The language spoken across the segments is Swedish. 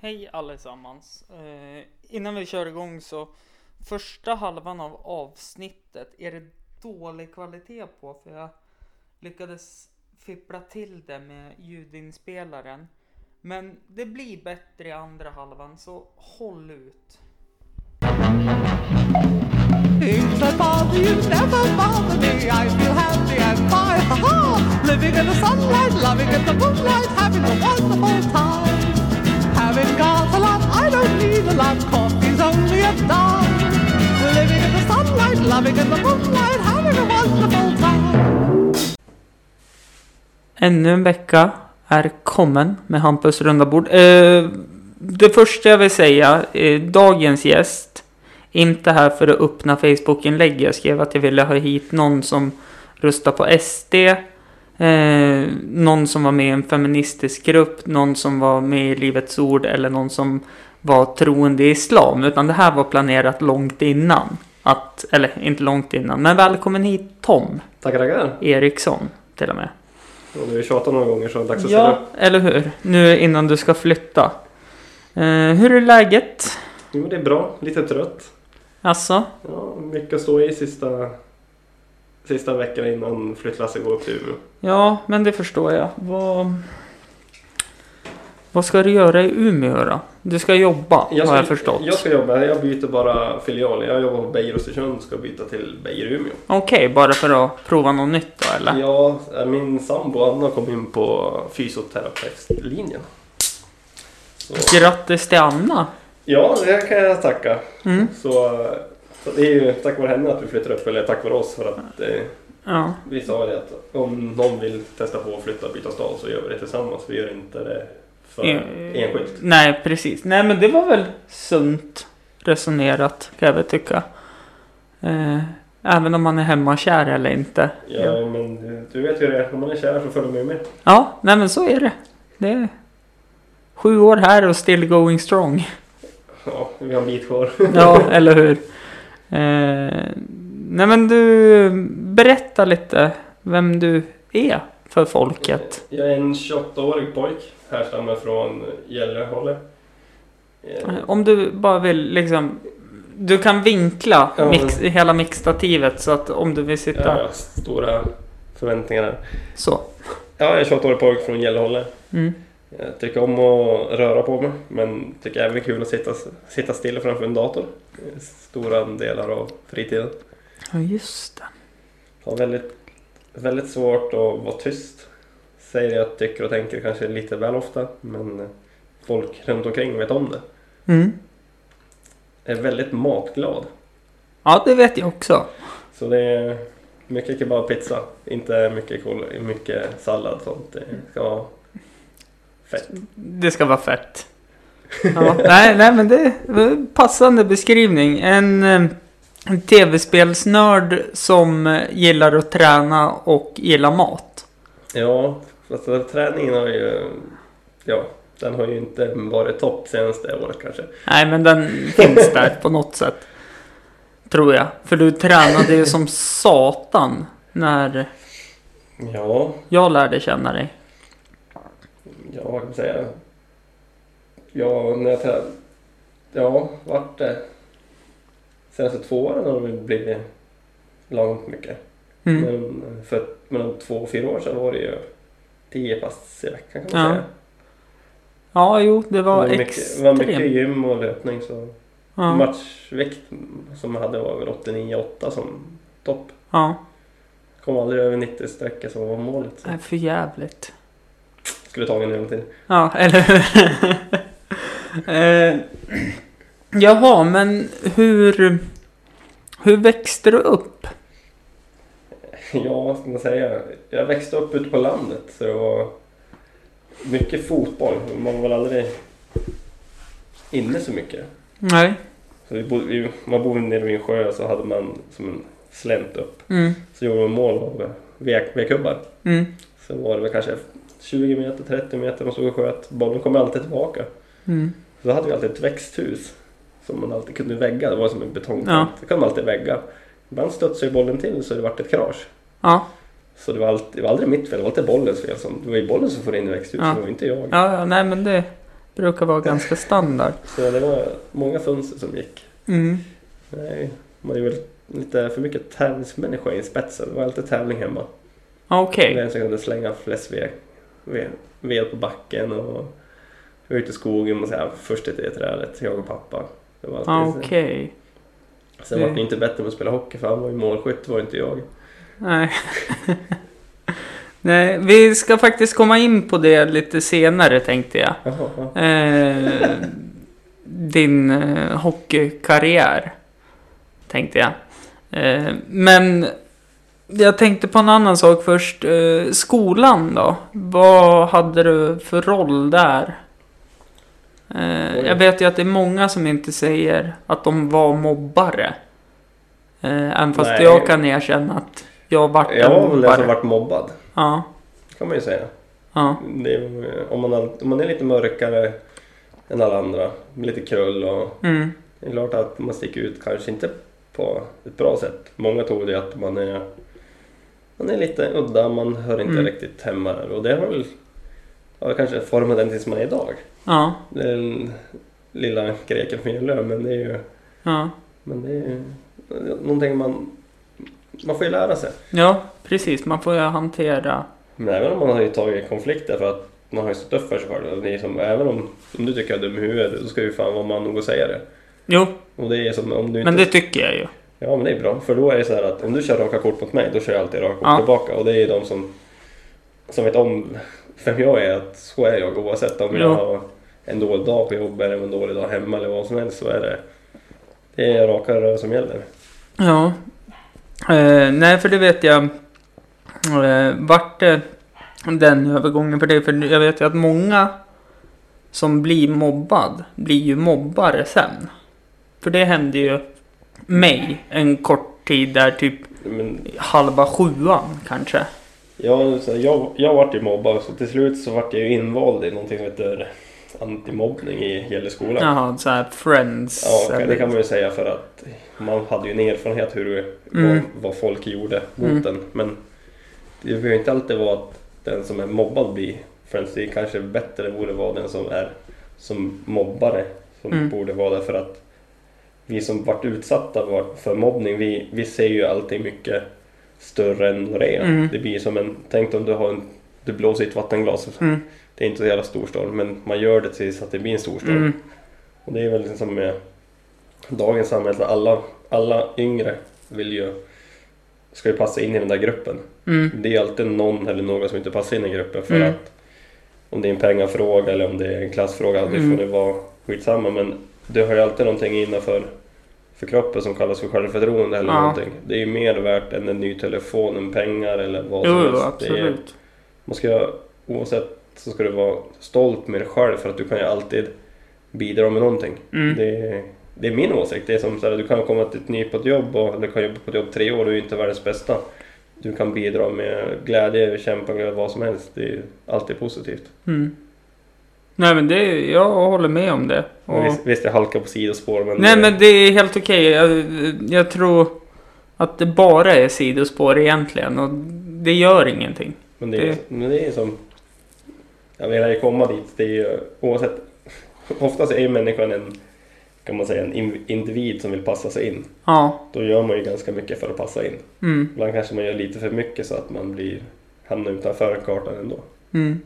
Hej allesammans. Eh, innan vi kör igång så första halvan av avsnittet är det dålig kvalitet på för jag lyckades fippla till det med ljudinspelaren. Men det blir bättre i andra halvan så håll ut. Things you never bother me. I feel happy and fine. Ha ha! Living in the sunlight, loving in the moonlight, having a wonderful time. Having got a lot, I don't need a lot. Coffee's only a dime. Living in the sunlight, loving in the moonlight, having a wonderful time. Ännu en vecka är kommen med Hampus runda bord. Eh, det första jag vill säga, eh, dagens gäst, inte här för att öppna Facebook-inlägg. Jag skrev att jag ville ha hit någon som röstar på SD, eh, någon som var med i en feministisk grupp, någon som var med i Livets Ord eller någon som var troende i islam. Utan det här var planerat långt innan. Att, eller inte långt innan, men välkommen hit Tom Tackar, tackar. Eriksson till och med. Och du har tjatat några gånger så är det dags att ställa Ja, upp. eller hur? Nu innan du ska flytta. Eh, hur är läget? Jo, det är bra. Lite trött. Alltså? Ja, mycket att stå i sista, sista veckan innan flyttlasset går upp till Umeå. Ja, men det förstår jag. Vad, vad ska du göra i Umeå då? Du ska jobba, har jag förstått. Jag ska jobba. Jag byter bara filial. Jag jobbar på Beijer Östersund ska byta till Beijer Umeå. Okej, bara för att prova något nytt då, eller? Ja, min sambo Anna kom in på fysioterapeutlinjen. Så, Grattis till Anna! ja, det kan jag tacka. Mm. Så, så det är ju tack vare henne att vi flyttar upp, eller tack vare oss för att eh, Ja, Vi sa det att om någon vill testa på att flytta och byta stad så gör vi det tillsammans. Vi gör inte det för Eh, enskilt. nej precis. Nej men det var väl sunt resonerat kan jag väl tycka. Eh, även om man är hemmakär eller inte. Ja, men du- vet hur det. Om man är kär så följer man ju med. Ja, nej men så är det. Det är sju år här och still going strong. Ja, vi har en bit kvar. Ja, eller hur? Eh, nej men du, berätta lite vem du är för folket. Jag är en 28-årig pojk. Härstammar från Gällöhållet. Eh, Om du bara vill liksom Du kan vinkla Ja, mix, hela mixstativet så att om du vill sitta har stora förväntningar här. så. Ja, jag är en 28-årig pojk från Gällöhållet. Mm. Jag tycker om att röra på mig men tycker även det är kul att sitta, sitta still framför en dator. Eh, Stora delar av fritiden. Ja, just det. Har väldigt, väldigt svårt att vara tyst. Säger det jag tycker och tänker kanske lite väl ofta men eh, folk runt omkring vet om det. Mm. Är väldigt matglad. Ja, det vet jag också. Så det är mycket kebab pizza. Inte mycket, kol, mycket sallad sånt. Det ska vara fett. Det ska vara fett. Ja, nej, nej, men det en passande beskrivning. En, eh, en tv-spelsnörd som eh, gillar att träna och gillar mat. Ja, fast den träningen har ju... Ja, den har ju inte varit topp senaste året kanske. Nej, men den finns där på något sätt. Tror jag. För du tränade ju som satan när Ja, jag lärde känna dig. Ja, vad kan man säga? Ja, när jag tränade... Ja, vart det? Senaste två åren har det blivit långt mycket. Mm. Men för mellan två och fyra år sedan var det ju tio pass i veckan kan man Ja, säga. Ja, jo, det var, det var mycket, det var mycket extremt. gym och löpning så Ja, matchvikt som jag hade var väl 89-8 som topp. ja. Kom aldrig över 90 strecket som var målet. Så är för jävligt. Skulle ta en hel tid. Ja, eller hur? eh, jaha, men hur... Hur växte du upp? Ja, vad ska man säga? Jag växte upp ute på landet så det var mycket fotboll. Man var väl aldrig inne så mycket. Nej. Så vi bodde, vi, man bodde nere vid en sjö så hade man som en slänt upp. Mm, Så gjorde man mål av V- V-kubbar. mm, Så var det väl kanske 20 meter, 30 meter de stod och sköt. Bollen kom alltid tillbaka. mm. Så hade vi alltid ett växthus som man alltid kunde vägga. Det var som en betongkant. Ja. Det kunde man alltid vägga. Ibland studsade bollen till så det vart ett krasch. Ja, Så det var, alltid, det var aldrig mitt fel, det var alltid bollens fel. Som, det var ju bollen som får in i växthuset, Ja. det var inte jag. ja, ja, nej men det... Brukar vara ganska standard. Så det var många fönster som gick. Mm. Nej, man är väl lite för mycket tävlingsmänniska i spetsen. Det var alltid tävling hemma. Okej. Vem som kunde slänga flest ved, ved, på backen och vi var ute i skogen och så här, först till det trädet, jag och pappa. Det var så. Okej. Sen var det inte bättre med att spela hockey för han var ju målskytt, det var inte jag. Nej. Nej, vi ska faktiskt komma in på det lite senare tänkte jag. Jaha, ja. Eh, din eh, hockeykarriär. Tänkte jag. Eh, men jag tänkte på en annan sak först. Eh, skolan då? Vad hade du för roll där? Eh, jag vet ju att det är många som inte säger att de var mobbare. Eh, även fast Nej. jag kan erkänna att jag vart Jag en var väl den mobbare. som vart mobbad, Ja, kan man ju säga. ja, är, om, man, har- om man är lite mörkare än alla andra, med lite krull och mm, det är klart att man sticker ut, kanske inte på ett bra sätt. Många tror det att man är, man är lite udda, man hör inte Mm. riktigt hemma där och det har väl ja, kanske format den tills man är idag. ja, Den lilla greken från Gällö, men det är ju ja. men det är ju någonting man, man får ju lära sig. Ja, precis. Man får ju hantera. Men även om man har ju tagit konflikter för att man har ju stått upp för sig själv. Det är som, även om, om du tycker jag är dum i huvudet, då ska ju fan vara man nog att säga det. Jo, Och det är som om du inte... men det tycker jag ju. Ja men det är bra, för då är det så här att om du kör raka kort mot mig, då kör jag alltid raka kort Ja. tillbaka. Och det är de som, som vet om vem jag är, att så är jag oavsett om Jo. jag har en dålig dag på jobbet eller en dålig dag hemma eller vad som helst så är det det är raka rör som gäller. Ja. Eh, nej, för det vet jag. Eh, vart det den övergången för dig? För jag vet ju att många som blir mobbad blir ju mobbare sen. För det hände ju mig en kort tid där typ Men halva sjuan kanske. så jag, jag vart ju mobbad så till slut så vart jag ju invald i någonting som heter antimobbning i hela skolan. Jaha, så här friends. Ja, eller- det kan man ju säga för att man hade ju en erfarenhet hur, Mm. vad, vad folk gjorde mot Mm. den. Men det behöver ju inte alltid vara att den som är mobbad blir friends. Det kanske bättre borde vara den som är som mobbare som Mm. borde vara det för att vi som varit utsatta för mobbning, vi, vi ser ju allting mycket större än vad det är. Mm. Det blir som en, tänk om du har en, du blåser i ett vattenglas. Mm. Det är inte så jävla stor storm men man gör det tills att det blir en stor storm. Mm. Och det är väl liksom med dagens samhälle, alla, alla yngre vill ju, ska ju passa in i den där gruppen. Mm. Det är alltid någon eller några som inte passar in i gruppen för Mm. att om det är en pengafråga eller om det är en klassfråga, det Mm. får det vara skitsamma men du har ju alltid någonting innanför för kroppen som kallas för självförtroende eller Ja. någonting. Det är ju mer värt än en ny telefon, en pengar eller vad Jo, som jo, helst. Är, absolut. man ska, oavsett så ska du vara stolt med dig själv för att du kan ju alltid bidra med någonting. Mm. Det, är, det är min åsikt. Det är som så här, du kan komma till ett ny på ett jobb och du kan jobba på ett jobb tre år och du är inte världens bästa. Du kan bidra med glädje, kämpa vad som helst. Det är alltid positivt. Mm. Nej men det, jag håller med om det. Och... Visst, visst, jag halkar på sidospår men... nej det, men det är helt okej. Jag, jag tror att det bara är sidospår egentligen. Och det gör ingenting. men, det, är, det- men det är som... Jag vill ju komma dit. Det är ju, oavsett... Oftast är ju människan en, kan man säga, en in- individ som vill passa sig in. Ja. Då gör man ju ganska mycket för att passa in. Mm. Ibland kanske man gör lite för mycket så att man blir, hamnar utanför kartan ändå. Mm.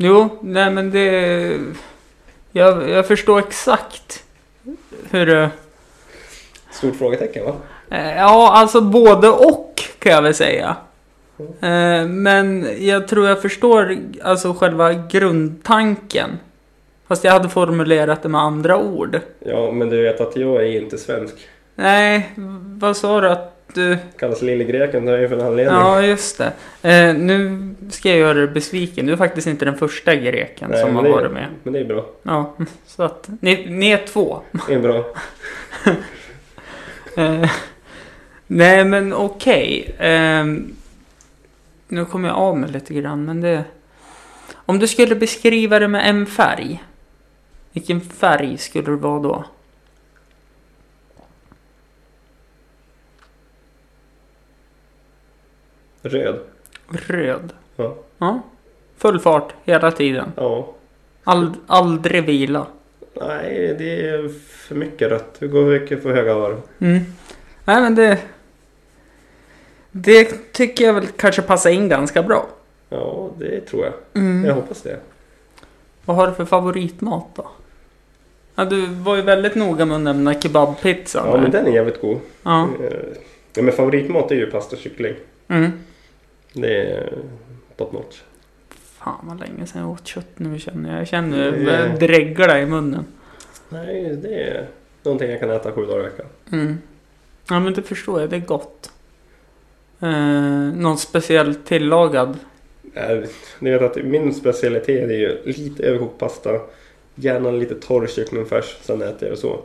Jo, nej men det... Jag, jag förstår exakt hur det... Stort frågetecken va? Eh, Ja, alltså både och kan jag väl säga. Eh, Men jag tror jag förstår alltså själva grundtanken. Fast jag hade formulerat det med andra ord. Ja, men du vet att jag är inte svensk. Nej, vad sa du att du... Kallas lille greken, det är ju för en anledning. Ja, just det. Eh, nu ska jag göra dig besviken. Du är faktiskt inte den första greken Nej, som har varit med. Men det är bra. Ja, så att ni, ni är två. Det är bra. Eh, nej, men okej. Ehm, nu kommer jag av mig lite grann, men det... Om du skulle beskriva det med en färg. Vilken färg skulle det vara då? Röd. Röd. Ja. Ja. Full fart hela tiden. Ja. Ald, aldrig vila. Nej, det är för mycket rött. Det går mycket för höga varv. Mm. Nej men det... Det tycker jag väl kanske passar in ganska bra. Ja, det tror jag. Mm. Jag hoppas det. Vad har du för favoritmat då? Ja, du var ju väldigt noga med att nämna kebabpizzan. Ja, där. men den är jävligt god. ja. Eh, Ja, men favoritmat är ju pasta och kyckling. Mm. Det är top notch. Fan vad länge sedan jag åt kött nu känner jag. Jag känner Det det är- börjar dregla i munnen. Nej, det är någonting jag kan äta sju dagar i veckan. Mm. Ja men det förstår jag, det är gott. Eh, någon speciellt tillagad? Nej, Ni vet att min specialitet är ju lite överkokt pasta. Gärna lite torr kycklingfärs. Sen äter jag det så.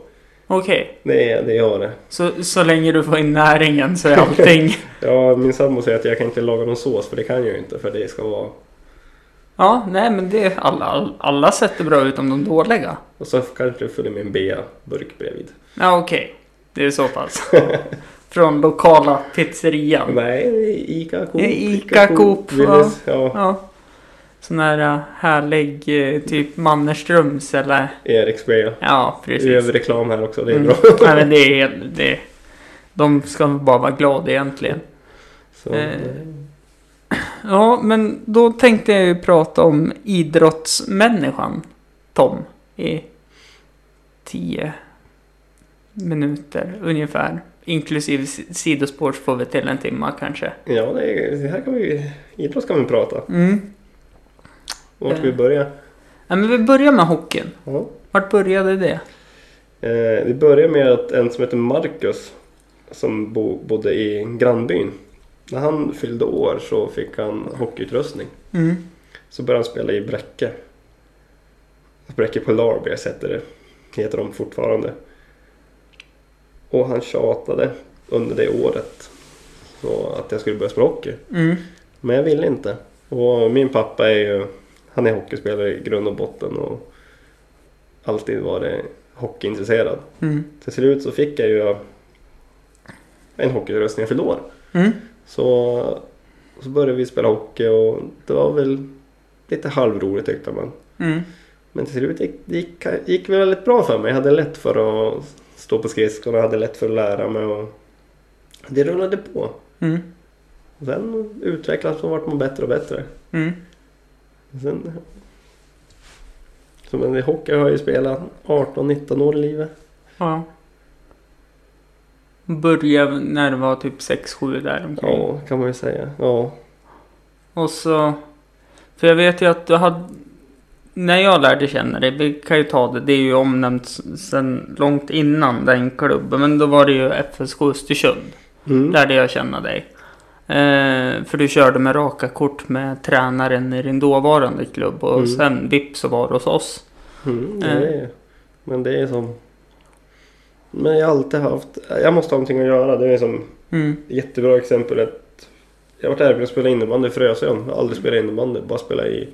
Okej, Det är det jag har det. så, så länge du får in näringen så är allting... Ja, min sambo säger att jag kan inte laga någon sås för det kan jag ju inte. För det ska vara... ja, nej men det alla, alla sätter bra ut om de dåliga. Och så kanske det följer med en bea-burk bredvid. Ja okej, det är så pass. Från lokala pizzerian. Nej, det är Ica Coop. Ica Coop, Willys, ja. Ja. Sån här äh, härlig eh, typ Mannerströms eller... Eriksbea. Ja, precis. Överreklam här också. Det är Mm. bra. Nej men det är helt... Det, de ska bara vara glada egentligen. Så, Eh. Ja, men då tänkte jag ju prata om idrottsmänniskan Tom i 10 minuter ungefär. Inklusive si- sidospår så får vi till en timma kanske. Ja, det, är, det här kan vi... Idrott kan vi prata. Mm. Vart ska vi börja? Ja, men vi börjar med hockeyn. Ja. Vart började det? Eh, det börjar med att en som heter Marcus som bo, bodde i grannbyn. När han fyllde år så fick han hockeyutrustning. Mm. Så började han spela i Bräcke. Bräcke Polarbears heter det. Heter de fortfarande. Och han tjatade under det året. Så att jag skulle börja spela hockey. Mm. Men jag ville inte. Och min pappa är ju, han är hockeyspelare i grund och botten och alltid varit hockeyintresserad. Mm. Till slut så fick jag ju en hockeyutrustning jag fyllde år. Mm. Så, så började vi spela hockey och det var väl lite halvroligt tyckte man. Mm. Men till slut gick det gick, gick väl väldigt bra för mig. Jag hade lätt för att stå på skridskorna, hade lätt för att lära mig och det rullade på. Mm. Och sen utvecklades och vart man bättre och bättre. Mm. Sen, så men i hockey har jag ju spelat 18-19 år i livet. Ja. Började när det var typ 6-7 där omkring. Ja, kan man ju säga. Ja. Och så... För jag vet ju att du hade... När jag lärde känna dig, vi kan ju ta det, det är ju omnämnt sen långt innan den klubben. Men då var det ju FSK Östersund. Mm. Lärde jag känna dig. Eh, för du körde med raka kort med tränaren i din dåvarande klubb. Och Mm. sen vips så var det hos oss. Mm, det är, men det är som... Men jag har alltid haft... Jag måste ha någonting att göra. Det är som Mm. jättebra exempel. Att jag har varit erbjuden att spela innebandy i Frösön. Jag har aldrig spelat innebandy. Bara spela i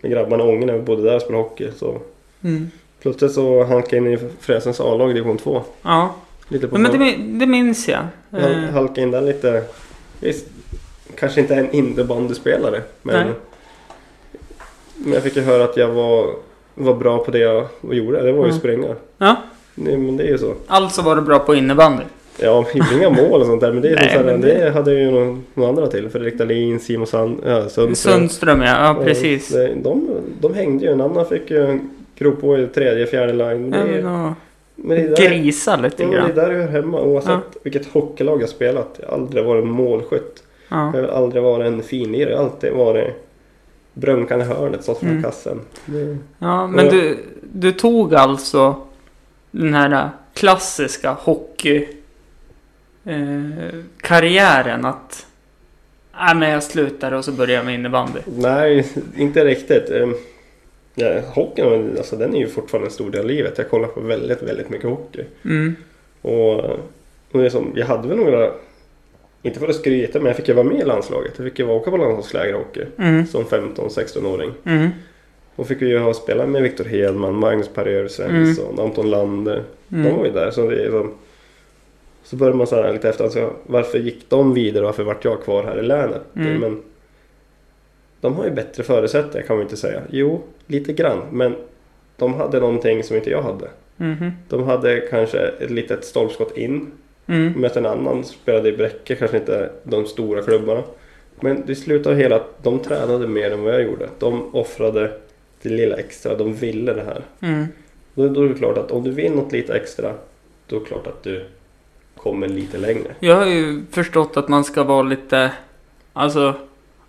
med grabbarna i Ånge när vi bodde där och spelade hockey. Så Mm. plötsligt så halkade jag in i Frösöns A-lag i division 2. Ja, Lite på men det, fan. min- det minns jag. Jag Eh, halkade in där lite. Visst, kanske inte en innebandyspelare. Men, Nej. men jag fick ju höra att jag var, var bra på det jag gjorde. Det var ju Mm. springa. ja, Nej, men det är ju så. alltså var du bra på innebandy. Ja, gjorde inga mål och sånt där. Men det, är Nej, så här, men det... det- hade ju någon, någon andra till. Fredrik Dahlin, Simon Sand, ja, Sundström. Sundström ja, ja precis. det- De, de hängde ju. En annan fick ju grop på i tredje, fjärde line. Men Ja, där, grisa lite ja, men det är grann. där jag hör hemma. Oavsett vilket hockeylag jag spelat. Jag har aldrig varit målskytt. Ja. Jag har aldrig varit en finlirare. Jag har alltid varit brunkande hörnet, stått från Mm. kassen. Det, ja, men Ja. du, du tog alltså den här klassiska hockey eh, karriären att Nej men jag slutar och så börjar jag med innebandy. nej, inte riktigt. Ja, hockeyn, alltså, den är ju fortfarande en stor del av livet. Jag kollar på väldigt, väldigt mycket hockey. Mm. Och, och det är som, jag hade väl några, inte för att skryta, men jag fick ju vara med i landslaget. Jag fick ju åka på landslagsläger hockey Mm. som 15-16-åring. Mm. Och fick ju ha spelat med Viktor Hedman, Magnus Per Svensson, Anton Lander. De var Mm. ju där. Så, det är som, så börjar man så här lite efter, alltså, varför gick de vidare? Varför vart jag kvar här i länet? Mm. Men de har ju bättre förutsättningar kan man inte säga. Jo, lite grann. Men de hade någonting som inte jag hade. Mhm. De hade kanske ett litet stolpskott in. Mm. Medan en annan spelade i Bräcke, kanske inte de stora klubbarna. Men det slutade hela att de tränade mer än vad jag gjorde. De offrade det lilla extra, de ville det här. Mm. Då, då är det klart att om du vill något lite extra, då är det klart att du kommer lite längre. Jag har ju förstått att man ska vara lite, alltså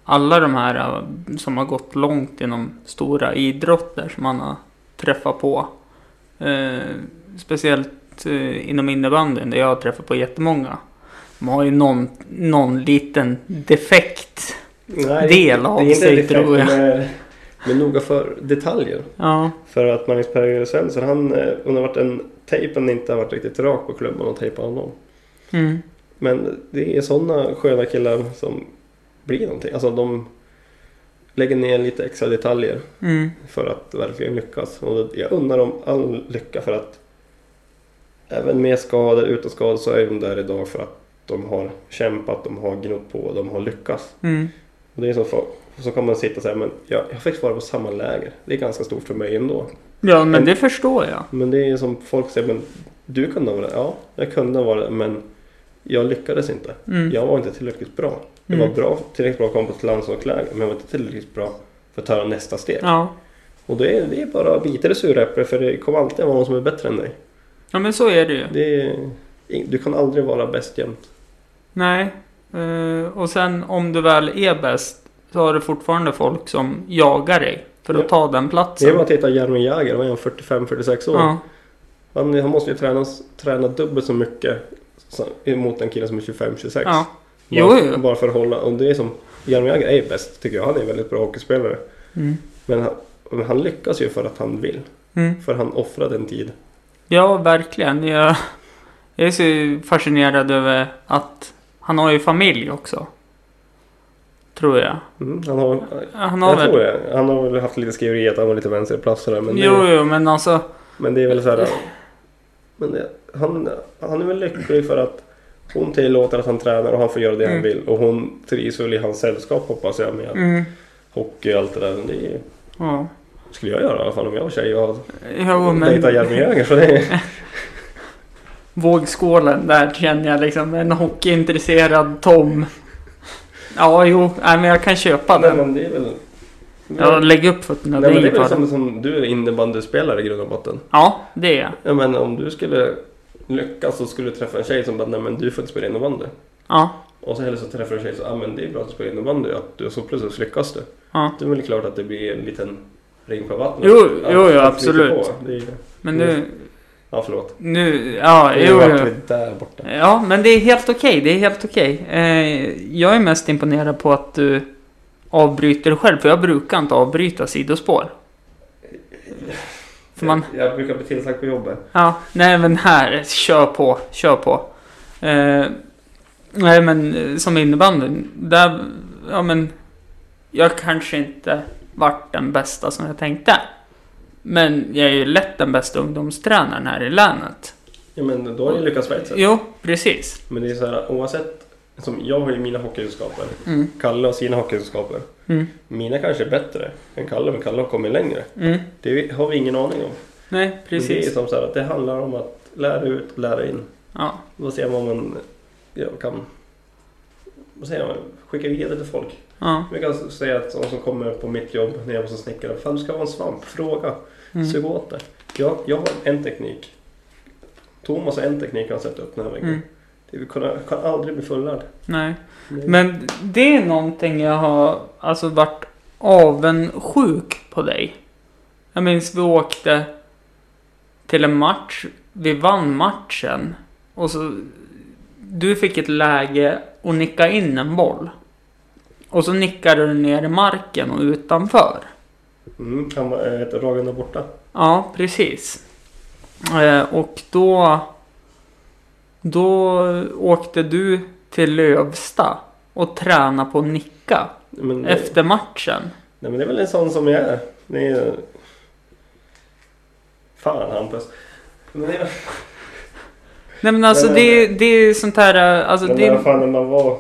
alla de här äh, som har gått långt inom stora idrotter som man har träffat på. Eh, speciellt eh, inom innebandyn där jag har träffat på jättemånga. De har ju någon, någon liten defekt. Nej, Del av det sig, defekt, tror jag. Men, men noga för detaljer. Ja. För att Magnus Per Svensson, han, eh, har varit en tejpen inte har varit riktigt rak på klubban och tejpat honom. Mm. Men det är sådana sköna killar som blir någonting. Alltså de lägger ner lite extra detaljer Mm. för att verkligen lyckas. Och jag undrar dem all lycka för att även med skador, utan skador så är de där idag för att de har kämpat, de har gnott på, de har lyckats. Mm. Och det är som folk, så kan man sitta och säga men jag, jag faktiskt varit på samma läger. Det är ganska stort för mig ändå. Ja, men Men- det förstår jag. Men det är som folk säger, men du kunde ha varit. Ja, jag kunde ha varit det, men jag lyckades inte. Mm. Jag var inte tillräckligt bra. Jag Mm. var bra, tillräckligt bra på ett landslagsläger, men jag var inte tillräckligt bra för att ta nästa steg. Ja. Och det är, det är bara att bita i äpplet, för det kommer alltid vara någon som är bättre än dig. ja, men så är det ju. Det är, du kan aldrig vara bäst jämt. Nej. Eh, och sen om du väl är bäst så har du fortfarande folk som jagar dig för att Ja. ta den Det är platsen. bara att titta Jaromir Jagr, vad är han, 45-46 år? Ja. Han, han måste ju träna, träna dubbelt så mycket mot en kille som är 25-26. Ja. Jo, Bara, jo. bara för att hålla, och det är som, Jaromir Jagr är bäst tycker jag. Han är en väldigt bra hockeyspelare. Mm. Men han, men han lyckas ju för att han vill. Mm. För han offrade en tid. Ja, verkligen. Jag, jag är så fascinerad över att han har ju familj också. Tror jag. Mm, han har, Han har jag väl... tror det. Han har väl haft lite skriverier att han var lite vänsterplats sådär. Men, Jo, det, jo, men alltså. men det är väl så här. Men det, han, han är väl lycklig för att hon tillåter att han tränar och han får göra det han Mm. vill. Och hon trivs väl i hans sällskap hoppas jag med Mm, hockey och allt det där. Det är, ja. skulle jag göra i alla fall om jag var tjej och Jo, dejtade men Jaromir Jagr. Så det är, vågskålen där känner jag liksom en hockeyintresserad Tom. Ja, jo, nej, men jag kan köpa nej, den. men det är väl... Ja, lägg upp fötterna. Nej, det men det är väl som, som du är innebandyspelare i grund och botten. Ja, det är jag. Ja, men om du skulle lyckas så skulle du träffa en tjej som bara, nej men du får inte spela innebandy. Ja, Och så eller så träffar du en tjej som, ja men det är bra att du spelar innebandy. Att du, så plötsligt lyckas du. ja. Det är väl klart att det blir en liten ring på vattnet. Jo, Att- jo, jo, absolut. Det är, Men nu... ja, förlåt. Nu... Ja, Nu jo, jo. där borta. Ja, men det är helt okej. Det är helt okej. Eh, jag är mest imponerad på att du avbryter själv. För jag brukar inte avbryta sidospår. För man... Jag, jag brukar bli tillsagd på jobbet. Ja, nej men här. Kör på. Kör på. Eh, nej men eh, som innebandyn. Där... Ja men... Jag kanske inte vart den bästa som jag tänkte. Men jag är ju lätt den bästa ungdomstränaren här i länet. Ja men då har jag lyckats på ett sätt. Jo, precis. Men det är så här oavsett. Som jag har ju mina hockeykunskaper. Mm, Kalle har sina hockeykunskaper. mm, Mina kanske är bättre än Kalle, men Kalle har kommit längre. mm. Det har vi ingen aning om. Nej, Men Det är precis. som så här att det handlar om att lära ut och lära in. Ja. Då ser man om man ja, kan vad säger man, skicka vidare till folk. Ja. Vi kan säga att de som kommer på mitt jobb när jag var som snickare. Fan du ska vara en svamp, fråga. Mm. Sug åt det. Jag, jag har en teknik. Thomas har en teknik han sätter upp den här väggen. Mm. Det kan, kan aldrig bli fullärd. Nej. Det- Men det är någonting jag har alltså varit avundsjuk på dig. Jag minns vi åkte till en match. Vi vann matchen. Och så... Du fick ett läge att nicka in en boll. Och så nickade du ner i marken och utanför. Mm, han var ett där borta. Ja, precis. Eh, och då... Då åkte du till Lövsta och tränade på att nicka det, efter matchen. nej, men det är väl en sån som jag är. Det är... Fan Hampus. Men det är, Nej men alltså Men- det, det är sånt här... Alltså men det, alla fall när man var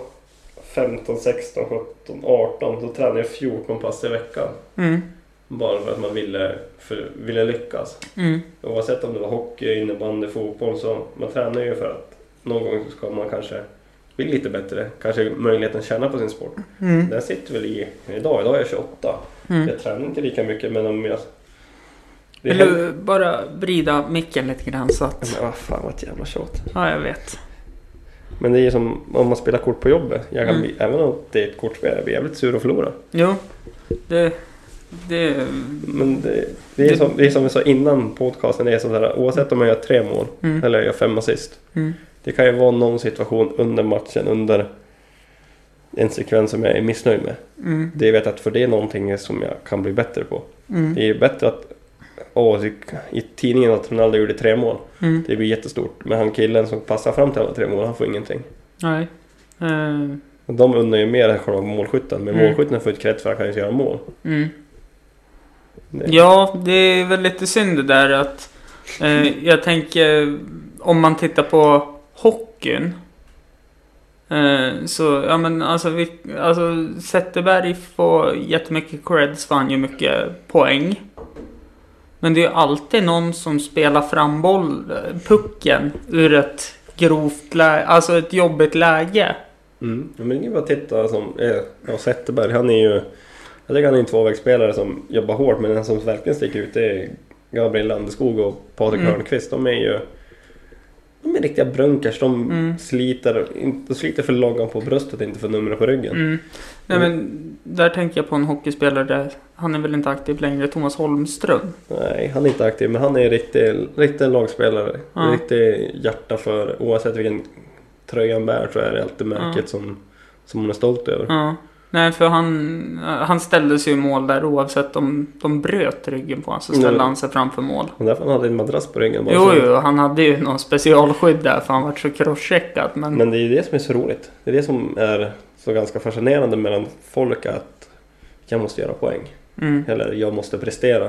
15, 16, 17, 18 då tränade jag 14 pass i veckan. mm, Bara för att man ville, för, ville lyckas. Mm. Oavsett om det var hockey, innebandy, fotboll så man tränar ju för att någon gång så ska man kanske bli lite bättre. Kanske möjligheten att känna på sin sport. Mm. Den sitter väl i idag. Idag är jag 28. Mm. Jag tränar inte lika mycket men om jag... Vill du bara vrida micken lite grann så att... Men vad fan vad ett jävla tjat. Ja, jag vet. Men det är ju som om man spelar kort på jobbet. Jag kan Mm. bli, även om det är ett kortspel, jag blir jävligt sur att förlora. Jo, det... Det... Men det, det, är Det- som, det är som vi sa innan podcasten, det är som så här, oavsett om jag gör tre mål Mm. eller jag gör fem assist. Mm. Det kan ju vara någon situation under matchen, under en sekvens som jag är missnöjd med. Mm. Det vet jag att för det är någonting som jag kan bli bättre på. Mm. Det är bättre att åh, i tidningen att Ronaldo gjorde tre mål. Mm. Det blir jättestort. Men han killen som passar fram till alla tre mål, han får ingenting. Nej. Och De undrar ju mer än själva målskytten. Men Mm. målskytten får ju ett kredd för att han kan ju göra mål. mm. Det, Ja, det är väl lite synd det där att... Eh, jag tänker om man tittar på hockeyn. Eh, så, ja men alltså, vi, alltså Zetterberg får jättemycket creds för han gör mycket poäng. Men det är ju alltid någon som spelar fram boll, pucken ur ett grovt läge, alltså ett jobbigt läge. Mm. Ja, men det är bara att titta som... Eh, ja, Zetterberg, han är ju... Jag tycker han är en tvåvägsspelare som jobbar hårt. Men den som verkligen sticker ut det är Gabriel Landeskog och Patrik Mm. Hörnqvist. De är ju... De är riktiga brunkers. De Mm. sliter, de sliter för loggan på bröstet, inte för numret på ryggen. Mm. Nej men där tänker jag på en hockeyspelare där, han är väl inte aktiv längre, Thomas Holmström. Nej, han är inte aktiv, men han är en riktig, riktig lagspelare. Ja. Riktig hjärta för, oavsett vilken tröja han bär så är det alltid märket som, som hon är stolt över. Ja. Nej, för han, han ställde sig i mål där oavsett om de bröt ryggen på honom så ställde Nej. han sig framför mål. Och därför han hade en madrass på ryggen. bara Jo, så- jo, han hade ju någon specialskydd där för han var så crosscheckad. Men, Men det är ju det som är så roligt. Det är det som är så ganska fascinerande mellan folk att jag måste göra poäng. mm, Eller jag måste prestera.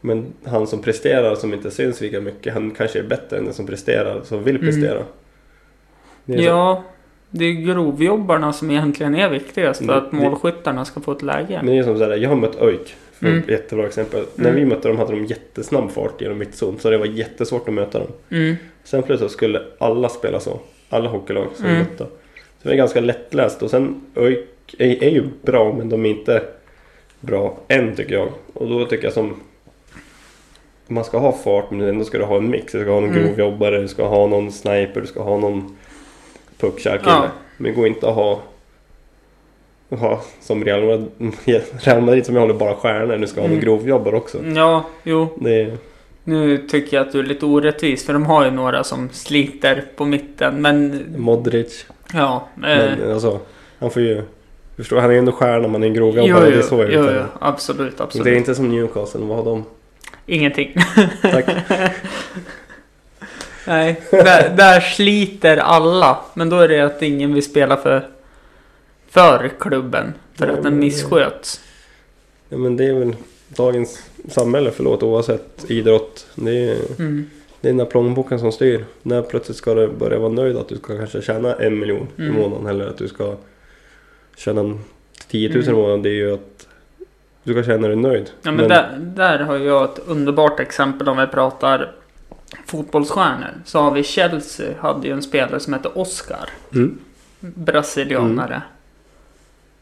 Men han som presterar som inte syns lika mycket, han kanske är bättre än den som presterar, som vill Mm. prestera. Det är så- ja, det är grovjobbarna som egentligen är viktigast för Mm, att målskyttarna ska få ett läge. Men det är som såhär, jag har mött ÖIK. För Mm. ett jättebra exempel. När Mm. vi mötte dem hade de jättesnabb fart genom mittzon. Så det var jättesvårt att möta dem. Mm, Sen plötsligt skulle alla spela så. Alla hockeylag som Mm. mötte. Så det är ganska lättläst. Och sen ÖIK är, är ju bra men de är inte bra än tycker jag. Och då tycker jag som man ska ha fart men ändå ska du ha en mix. Du ska ha någon Mm. grovjobbare, du ska ha någon sniper, du ska ha någon puckkär kille. Ja. Men går inte att ha ha som Real Madrid, Real Madrid som jag håller bara stjärnor. Du ska ha Mm. grovjobbare också. ja, jo. Det Nu tycker jag att du är lite orättvis för de har ju några som sliter på mitten. Men Modric. ja. Eh, Men alltså, han får ju... Förstår, han är ju ändå stjärna, man är en jo, grovjobbare. jo, det är så jo, jo, absolut, absolut. Det är inte som Newcastle, vad har de? Ingenting. Tack. Nej, där, där sliter alla. Men då är det att ingen vill spela för, för klubben. För Nej, att den men- missköts. Ja men det är väl dagens samhälle, förlåt, oavsett idrott. Det är, Mm. det är den där plånboken som styr. När plötsligt ska du börja vara nöjd att du ska kanske tjäna en miljon Mm. i månaden. Eller att du ska tjäna 10 000 Mm. i månaden. Det är ju att du ska känna dig nöjd. Ja, men Där, där har jag ett underbart exempel om vi pratar fotbollsstjärnor. Så har vi Chelsea, hade ju en spelare som hette Oscar. Mm. Brasilianare.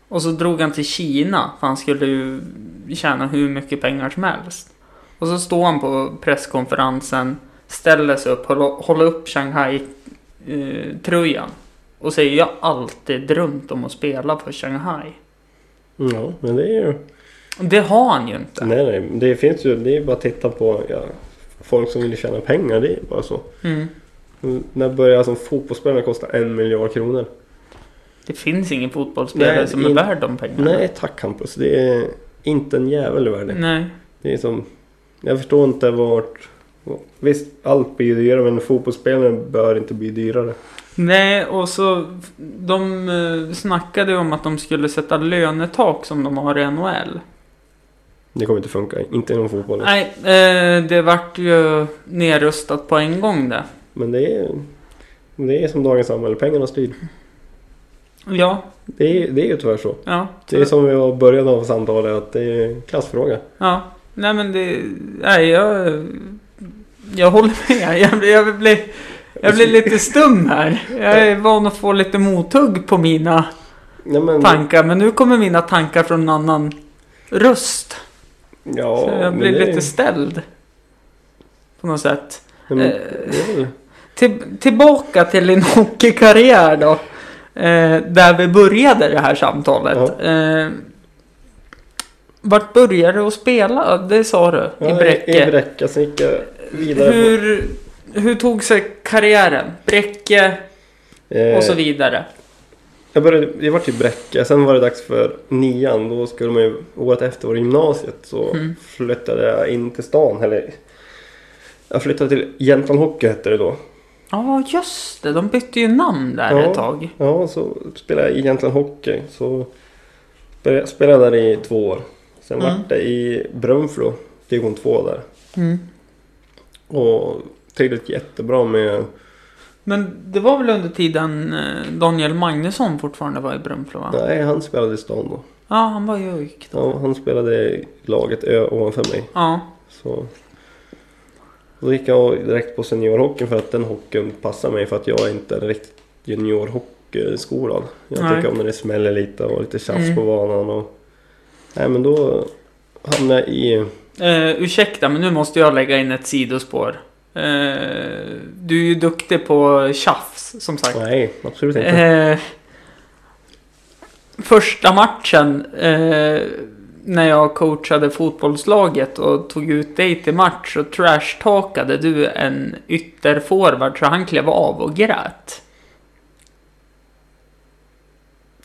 Och så drog han till Kina för han skulle ju tjäna hur mycket pengar som helst. Och så står han på presskonferensen, ställer sig upp, håller, upp Shanghai-tröjan. och säger jag har alltid drömt om att spela för Shanghai. Ja, men det är ju... Det har han ju inte. Nej, nej. Det finns ju... Det är bara att titta på ja, folk som vill tjäna pengar. Det är bara så. Mm. När börjar alltså fotbollsspelare kosta en miljard kronor? Det finns ingen fotbollsspelare Nej, som är in- värd de pengarna. Nej tack Hampus. Det är inte en jävel värd det. Nej. Det är som... Jag förstår inte vart... Visst, allt blir dyrare men fotbollsspelare bör inte bli dyrare. Nej, och så de eh, snackade om att de skulle sätta lönetak som de har i NHL. Det kommer inte funka. Inte inom fotbollen. Nej, eh, det vart ju nerröstat på en gång det. Men det är... Det är som dagens samhälle. Pengarna styr. Ja, Det är, det är ju tyvärr så. ja. Det är som vi början av samtalet att det är en klassfråga. Ja, nej men det... Nej, jag... Jag håller med. Jag blir, jag blir, jag blir lite stum här. Jag är van att få lite mothugg på mina Nej, men, tankar. Men nu kommer mina tankar från en annan röst. Ja, Så jag blir det, lite ställd. På något sätt. Men, eh, väl, Till, tillbaka till din hockeykarriär då. Eh, där vi började det här samtalet. Eh, vart började du att spela? Det sa du. ja, I Bräcke. I Bräcke. Sen gick jag vidare Hur, hur tog sig karriären? Bräcke. Eh, och så vidare. Jag, började, jag var till Bräcke, sen var det dags för nian. Då skulle man ju, året efter var det gymnasiet, så Mm. flyttade jag in till stan. Eller, jag flyttade till Jämtland Hockey hette det då. Ja, just det. De bytte ju namn där Ja. ett tag. Ja, så spelade jag i Jämtland Hockey. Så spelade spelade jag där i två år. Sen Mm. vart det i Brunflo, division 2 där. Mm. Och trivdes jättebra med... Men det var väl under tiden eh, Daniel Magnusson fortfarande var i Brunflo va? Nej, han spelade i stan då. Ja, han var ju ÖIK då. Ja, han spelade i laget ö ovanför mig. Ja. Så då gick jag direkt på seniorhockeyn för att den hockeyn passar mig för att jag är inte är riktigt juniorhockeyskolad. Jag Nej. tycker om när det smäller lite och lite tjafs Mm. på banan och... Nej men då hamnade jag i... Eh, ursäkta, men nu måste jag lägga in ett sidospår. Eh, du är ju duktig på tjafs, som sagt. Nej, absolut inte. Eh, första matchen eh, när jag coachade fotbollslaget och tog ut dig till match så trashtalkade du en ytterforward så han klev av och grät.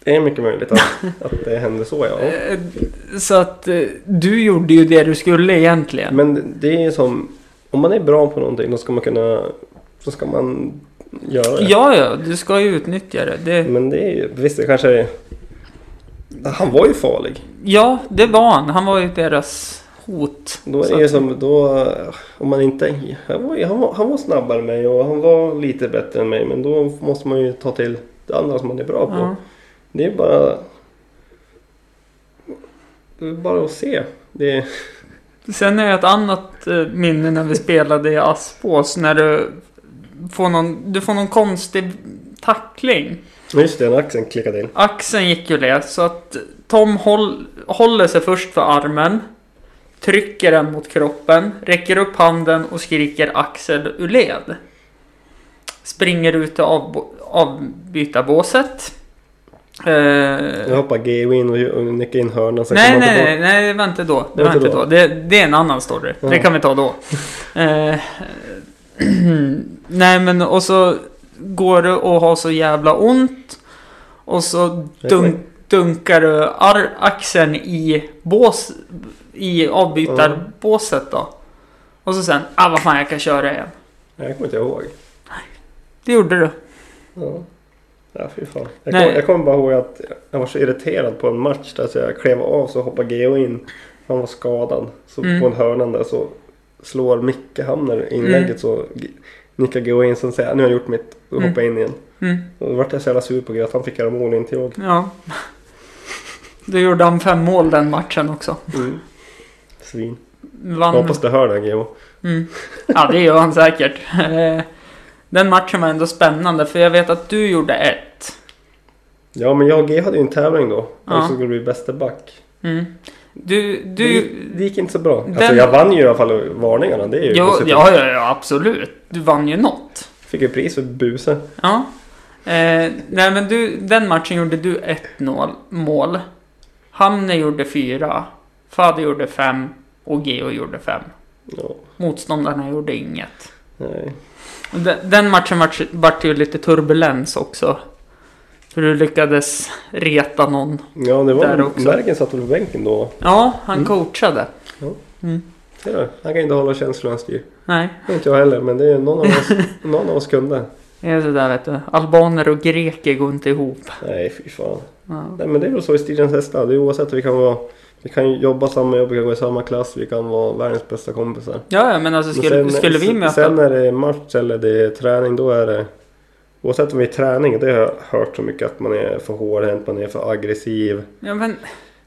Det är mycket möjligt att, att det hände så ja. Så att du gjorde ju det du skulle egentligen. Men det är som... Om man är bra på någonting då ska man kunna... Så ska man göra det. Ja, ja, du ska ju utnyttja det. det. Men det är ju... Visst det kanske är... Han var ju farlig. Ja, det var han. Han var ju deras hot. Då är det att- som, då, om man inte, han var, han, var, han var snabbare än mig och han var lite bättre än mig men då måste man ju ta till det andra som man är bra på. Ja. Det är bara, det är bara att se. Det är, Sen är ett annat eh, minne när vi spelade i Aspås när du får någon, du får någon konstig tackling. just det, när axeln klickade in. Axeln gick ju det så att Tom håll, håller sig först för armen. Trycker den mot kroppen, räcker upp handen och skriker Axel ur led. Springer ut till avbo- avbytarbåset. Eh, Jag hoppade GO in och, och nickade in hörnan. sen Nej, nej, nej, nej, det var inte då. Det Var inte då? då. Det, det är en annan story. Det Ja. kan vi ta då. Eh, nej, men och så går du och har så jävla ont. Och så dunk, dunkar du axeln i bås, i avbytarbåset då. Och så sen, ah vad fan jag kan köra igen. Nej, Jag kommer inte ihåg. Det gjorde du. Ja. Ja, fy fan. Jag, kom, jag kommer bara ihåg att jag var så irriterad på en match där så jag klev av så hoppade Geo in. Han var skadad. Så Mm. på en hörnan där så slår Micke Hamner inlägget Mm. så nickar Geo in. Sen säger jag nu har jag gjort mitt. Och Mm. hoppar in igen. Mm, Och då vart jag så jävla sur på Geo att han fick göra mål inte jag. ja. Då gjorde han fem mål den matchen också. Mm. Svin. Jag Vann hoppas du hör det Geo. Mm. Ja, det gör han säkert. Den matchen var ändå spännande för jag vet att du gjorde ett. Ja men jag och Geo hade ju en tävling då. Ja. Som skulle bli bästa back. Mm. Du, Det, du... gick, det gick inte så bra. Alltså Den- jag vann ju i alla fall varningarna. Det är ju positivt. ja, ja, ja, absolut. Du vann ju något. Fick ju pris för buse. Ja. Eh, nej, men du, den matchen gjorde du ett mål. Hamne gjorde fyra. Fader gjorde fem. Och Geo gjorde fem. Ja, Motståndarna gjorde inget. nej. Den, matchen vart vart ju lite turbulens också. För du lyckades reta någon. Ja, det Där var också. Bergen satt väl på bänken då. Ja, han Mm. coachade. Ja. Mm. Du? Han kan inte hålla känslorna styr. Nej, Det Inte jag heller, men det är någon av oss, någon av oss kunde. det är sådär vet du. Albaner och greker går inte ihop. Nej, fy fan. Ja. Nej, men det är väl så i Stilens hästar. Det är oavsett, vi kan vara... Vi kan jobba samma jobb, vi kan gå i samma klass, vi kan vara världens bästa kompisar. Ja, ja, men alltså Men skulle, sen- skulle vi möta... Sen när det är match eller det är träning, då är det... Oavsett om vi är träning, det har jag hört så mycket att man är för hårdhänt, man är för aggressiv. Ja, men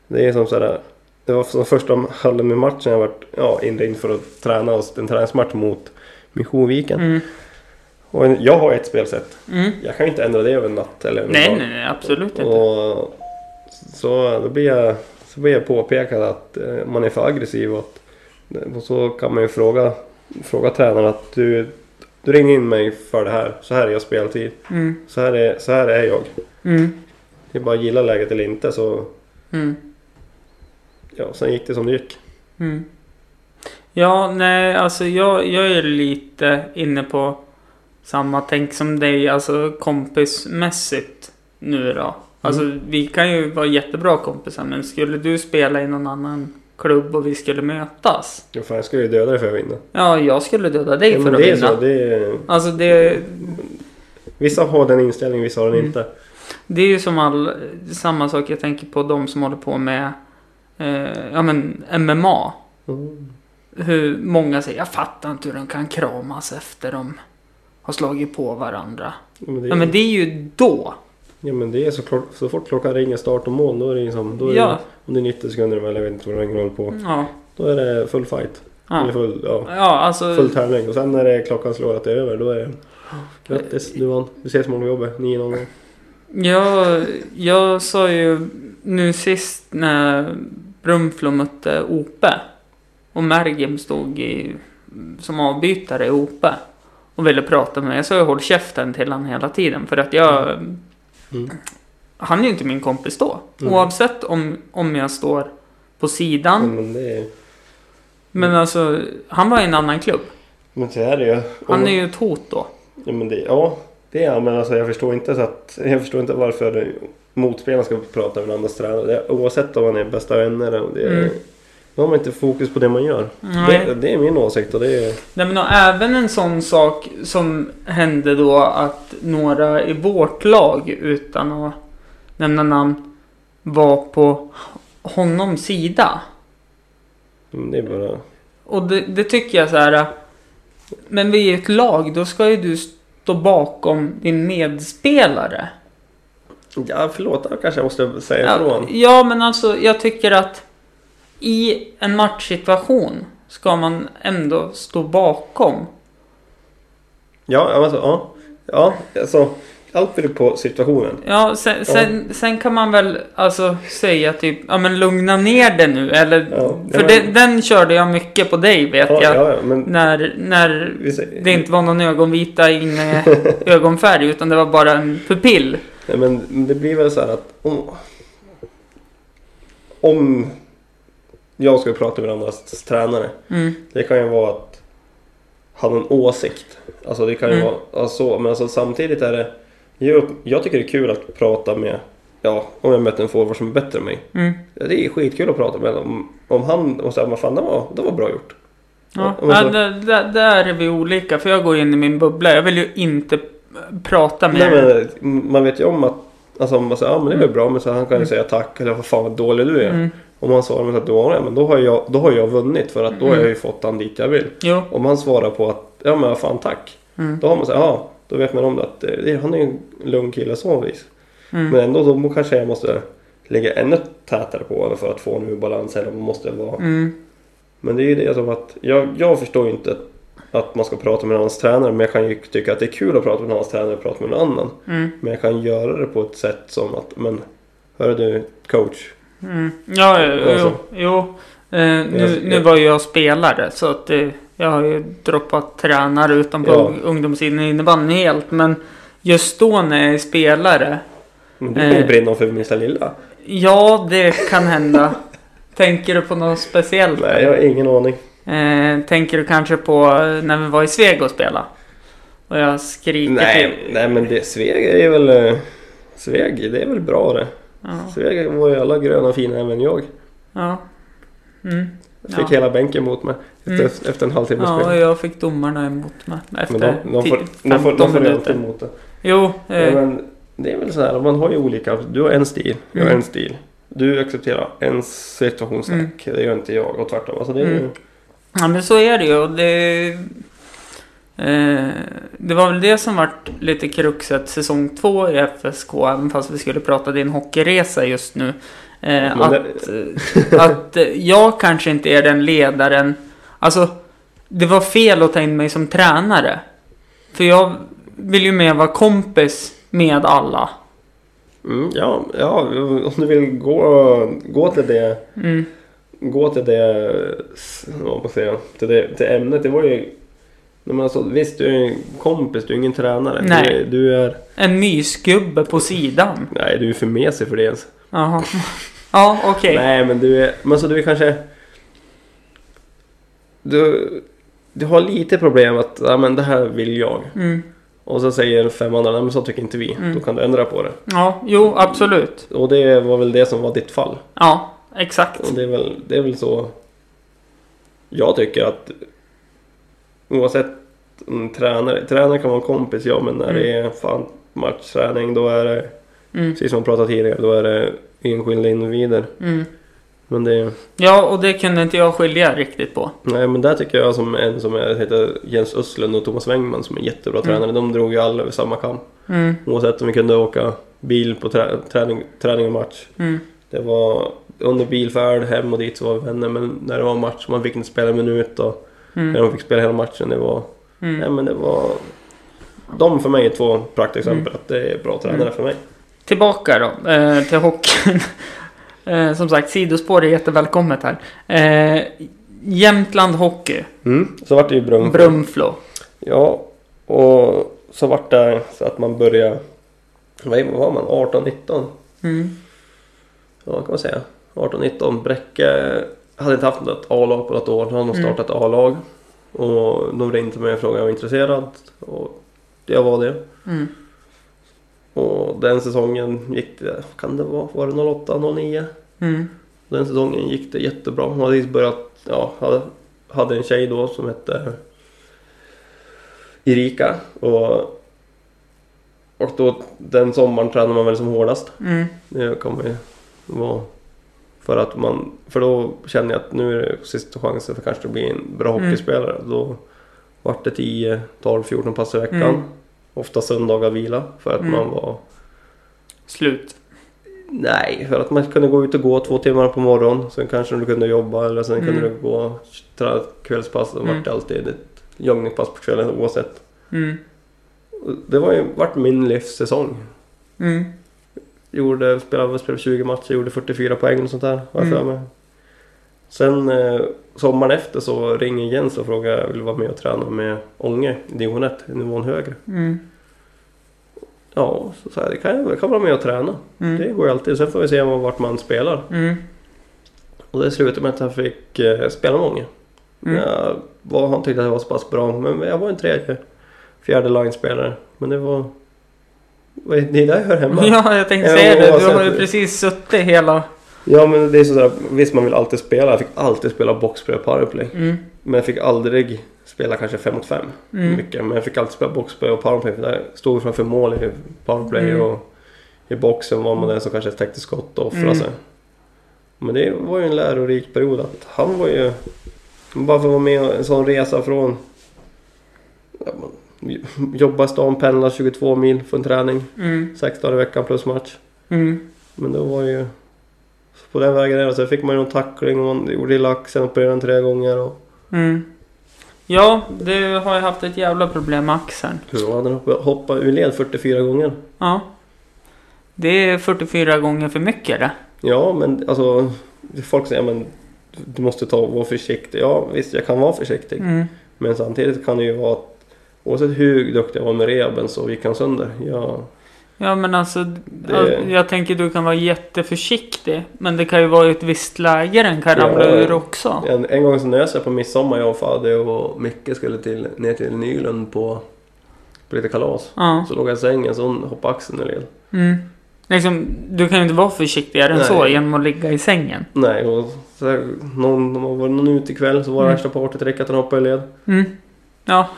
Det är som sådär. Det var som första halvan med matchen jag varit ja, inringd för att träna oss. En träningsmatch mot Missionsviken. mm, Och jag har ett spelsätt. mm. Jag kan inte ändra det över en natt eller en Nej, dag. nej, nej, absolut inte. Och så då blir jag, så blir jag påpekad att eh, man är för aggressiv. Och, att, och så kan man ju fråga, fråga tränaren att du, du ringer in mig för det här. Så här är jag speltid. Mm, Så här är, så här är jag. mm, Det är bara att gilla läget eller inte så mm, ja, sen gick det som det gick. mm. Ja, nej, alltså jag, jag är lite inne på samma tänk som dig, alltså kompismässigt nu då. Alltså vi kan ju vara jättebra kompisar, men skulle du spela i någon annan klubb och vi skulle mötas? Ja, fan, jag skulle ju döda dig för att vinna. Ja, jag skulle döda dig Ja, för att det är vinna. så. Det är, Alltså det, vissa har den inställningen, vissa har den Mm. inte. det är ju som all, samma sak jag tänker på de som håller på med eh, ja, men MMA. Mm. Hur många säger jag fattar inte hur de kan kramas efter de har slagit på varandra. Men det, Ja men det är ju då. Ja, men det är så, klart, så fort klockan ringer start och mål då är det liksom, då är Ja. det, om det är 90 sekunder emellan, jag vet inte vad det håller på. Ja. Då är det full fight. Eller Ja, full, ja, ja alltså. full tävling. Och sen när det klockan slår att det är över, då är det grattis, du vann. Vi ses imorgon på jobbet, 9.00. Jag, jag sa ju nu sist när Brunflo mötte Ope. Och Mergim stod i, som avbytare i Ope. Och ville prata med mig. Jag sa ju håll käften till han hela tiden. För att jag... Mm. Han är ju inte min kompis då. Mm. Oavsett om, om jag står på sidan. Men det är, Men alltså, han var i en annan klubb. men så är det ju. Han Och- är ju ett hot då. Ja, men det, ja, det är han. Men alltså, jag förstår inte så att, jag förstår inte varför motspelarna ska prata med andras tränare. Oavsett om man är bästa vänner. och Det, Mm. Då har man inte fokus på det man gör. Det, det är min åsikt och det är... Nej men och även en sån sak som hände då att några i vårt lag utan att nämna namn var på honoms sida. mm, Det är bara... Och det, det tycker jag så här. Men vi är ett lag, då ska ju du stå bakom din medspelare. Ja, förlåt. Då kanske jag måste säga Ja, ifrån. ja, men alltså jag tycker att i en matchsituation ska man ändå stå bakom. Ja, ja, alltså, ja. Ja, alltså. Allt beror på situationen. Ja, sen, sen, sen kan man väl alltså säga typ, ja men lugna ner det nu. Eller, Ja, för ja, det, men- den körde jag mycket på dig vet Ja, jag. ja, ja, men... När, när säger, det inte var någon ögonvita, ingen ögonfärg, utan det var bara en pupill. Nej, men det blir väl så här att om, om jag skulle prata med andras tränare. Mm, Det kan ju vara att han en åsikt. Alltså det kan ju Mm. vara alltså, men alltså samtidigt är det jag, jag tycker det är kul att prata med Ja, om jag möter en forward som är bättre än mig. mm. Det är skitkul att prata med om, om han och säga vad fan det var, det var bra gjort. Ja, Ja, så- där, där, är vi olika, för jag går in i min bubbla. Jag vill ju inte prata med... Nej, men man vet ju om att Alltså man säger ja men det är väl bra men så han kan ju säga tack eller vad fan vad dålig du är. Mm. Om han svarar att det, men då har, jag, då har jag vunnit för att då har Mm. jag ju fått han dit jag vill. Jo. Om han svarar på att ja men fan tack. Mm. Då har man sagt ja, då vet man om det att eh, det, han är en lugn kille så vis. Mm. Men ändå då kanske jag måste lägga ännu tätare på för att få en ur balans eller man måste vara. Mm. Men det är ju det som att jag, jag förstår ju inte att man ska prata med hans tränare men jag kan ju tycka att det är kul att prata med hans tränare och prata med någon annan. Mm. Men jag kan göra det på ett sätt som att men Hörru du coach. Mm. Ja, jo. jo, Alltså. jo. Eh, nu, nu var jag spelare så att eh, jag har ju droppat tränare utanpå Ja. ungdomssidan helt. Men just då när jag är spelare. Men du ju Eh. brinna för minsta lilla. Ja, det kan hända. tänker du på något speciellt? Nej jag har ingen aning. Eh, tänker du kanske på eh, när vi var i Sveg och spela? Och jag skriker Nej, till. nej men det, Sveg är väl... eh, Sveg, det är väl bra det. Ja. Sveg var ju alla gröna fina även jag. ja. Mm. Jag fick Ja. hela bänken mot mig efter, Mm. efter en halvtimme Ja, spel. jag fick domarna emot mig efter Men de, de, får, ti- de, får, 15 de får minuter. emot det. Jo, eh, Ja, men det är väl så här, man har ju olika. Du har en stil, jag har Mm. en stil. Du accepterar en situationssnack, det gör inte jag och tvärtom. Alltså det är ju, Mm. ja men så är det ju. Det, Eh, det var väl det som vart lite kruxet säsong två i FSK, även fast vi skulle prata din hockeyresa just nu. Eh, att, det- eh, att eh, jag kanske inte är den ledaren. Alltså, det var fel att ta in mig som tränare. För jag vill ju mer vara kompis med alla. Mm, ja, ja, om du vill gå, gå till det Mm. gå till det, vad man säger, till det till ämnet. Det var ju, men alltså, visst du är en kompis, du är ingen tränare. Nej. Du, är- du är, En mysgubbe på sidan. nej du är för mesig för det ens. Jaha. Ja, okej. Nej men du är, men så du är kanske, du, du har lite problem att, ja men det här vill jag. Mm. Och så säger fem andra, nej men så tycker inte vi. Mm. Då kan du ändra på det. Ja, jo, absolut. Och det var väl det som var ditt fall. Ja, exakt. Och det är väl, det är väl så jag tycker att oavsett en tränare, tränare kan vara en kompis ja men när det är fan matchträning då är det Mm. precis som vi pratade tidigare då är det enskilda individer. Mm. Men det, Ja, och det kunde inte jag skilja riktigt på. nej men där tycker jag som en som är, heter Jens Östlund och Thomas Wengman som är jättebra Mm. tränare. De drog ju alla över samma kam. Mm. Oavsett om vi kunde åka bil på trä, träning, träning och match. Mm. Det var under bilfärd hem och dit så var vi vänner men när det var match man fick inte spela en minut och när Mm. de fick spela hela matchen det var... Mm. Nej men det var... De för mig är två praktexempel att det är bra tränare Mm. för mig. Tillbaka då, eh, till hockeyn. eh, som sagt, sidospår är jättevälkommet här. Eh, Jämtland Hockey, Mm. Så vart det ju Brunflo. Brunflo. Ja, och så vart det så att man började... Vad var man? 18-19? Mm. Ja, kan man säga? 18-19. Bräcke hade inte haft något A-lag på något år. Så hade de Mm. startat A-lag. Och de ringde mig och frågade om jag var intresserad. Och jag var det. Mm. Och den säsongen gick det, kan det vara, var det 08, 09? Mm. Den säsongen gick det jättebra. Hon hade just börjat, ja, hade, hade en tjej då som hette Erika. Och, och då den sommaren tränade man väl som hårdast. Mm. Det man ju vara. För att man, för då kände jag att nu är det sista chansen för kanske att bli en bra Mm. hockeyspelare. Då vart det 10, 12, 14 pass i veckan. Mm. Ofta söndagar vila för att Mm. man var Slut. Nej, för att man kunde gå ut och gå två timmar på morgonen. Sen kanske du kunde jobba eller sen kunde Mm. du gå träna kvällspass. Det Mm. vart alltid ett joggningspass på kvällen oavsett. Mm. Det var ju, vart min livssäsong. Mm. Gjorde, spelade, spelade 20 matcher, gjorde 44 poäng och sånt där. Jag Mm. Sen eh, sommaren efter så ringer Jens och frågar om jag vill vara med och träna med Ånge i division 1, nivån högre. Mm. Ja, så sa jag det kan jag, jag kan vara med och träna. Mm. Det går ju alltid. Sen får vi se vart man spelar. Mm. Och det slutade med att jag fick eh, spela med Ånge. Mm. Jag var, han tyckte att jag var så pass bra. Men jag var en tredje, fjärde line-spelare. Men det var... vad är- Det är där jag hör hemma. Ja, jag tänkte säga det. Du har ju precis suttit hela... Ja men det är sådär, visst man vill alltid spela. Jag fick alltid spela boxplay och powerplay. Mm. Men jag fick aldrig spela kanske 5 mot 5. Mm. Mycket. Men jag fick alltid spela boxplay och powerplay. För där stod vi framför mål i powerplay Mm. och i boxen var man den som kanske täckte skott och offrade Mm. sig. Men det var ju en lärorik period. Att han var ju... Bara för att vara med en sån resa från... ja, man Jobba i stan, pendla 22 mil för en träning. Mm. Sex dagar i veckan plus match. Mm. Men det var ju... På den vägen där. Så fick man ju någon tackling och man gjorde illa axeln och opererade den tre gånger. Och, Mm. Ja, du har ju haft ett jävla problem med axeln. ja, den hoppade- hoppade ur led 44 gånger. Ja. Det är 44 gånger för mycket det. Ja, men alltså... Folk säger men du måste ta och vara försiktig. Ja, visst jag kan vara försiktig. Mm. Men samtidigt kan det ju vara att oavsett hur duktig jag var med rehaben så gick han sönder. Jag, Ja men alltså, Det- jag tänker du kan vara jätteförsiktig. Men det kan ju vara i ett visst läge den kan Ja. ramla ur också. en, en gång så nös jag på midsommar, jag och Fadde och Micke skulle till, ner till Nylund på, på lite kalas. Ja. Så låg jag i sängen så hon hoppade axeln ur led. Mm. Liksom, du kan ju inte vara försiktigare än Nej. så genom att ligga i sängen. Nej, och så här, någon, någon, någon utekväll så var det Mm. värsta partytricket att han hoppade i led. Mm. Ja,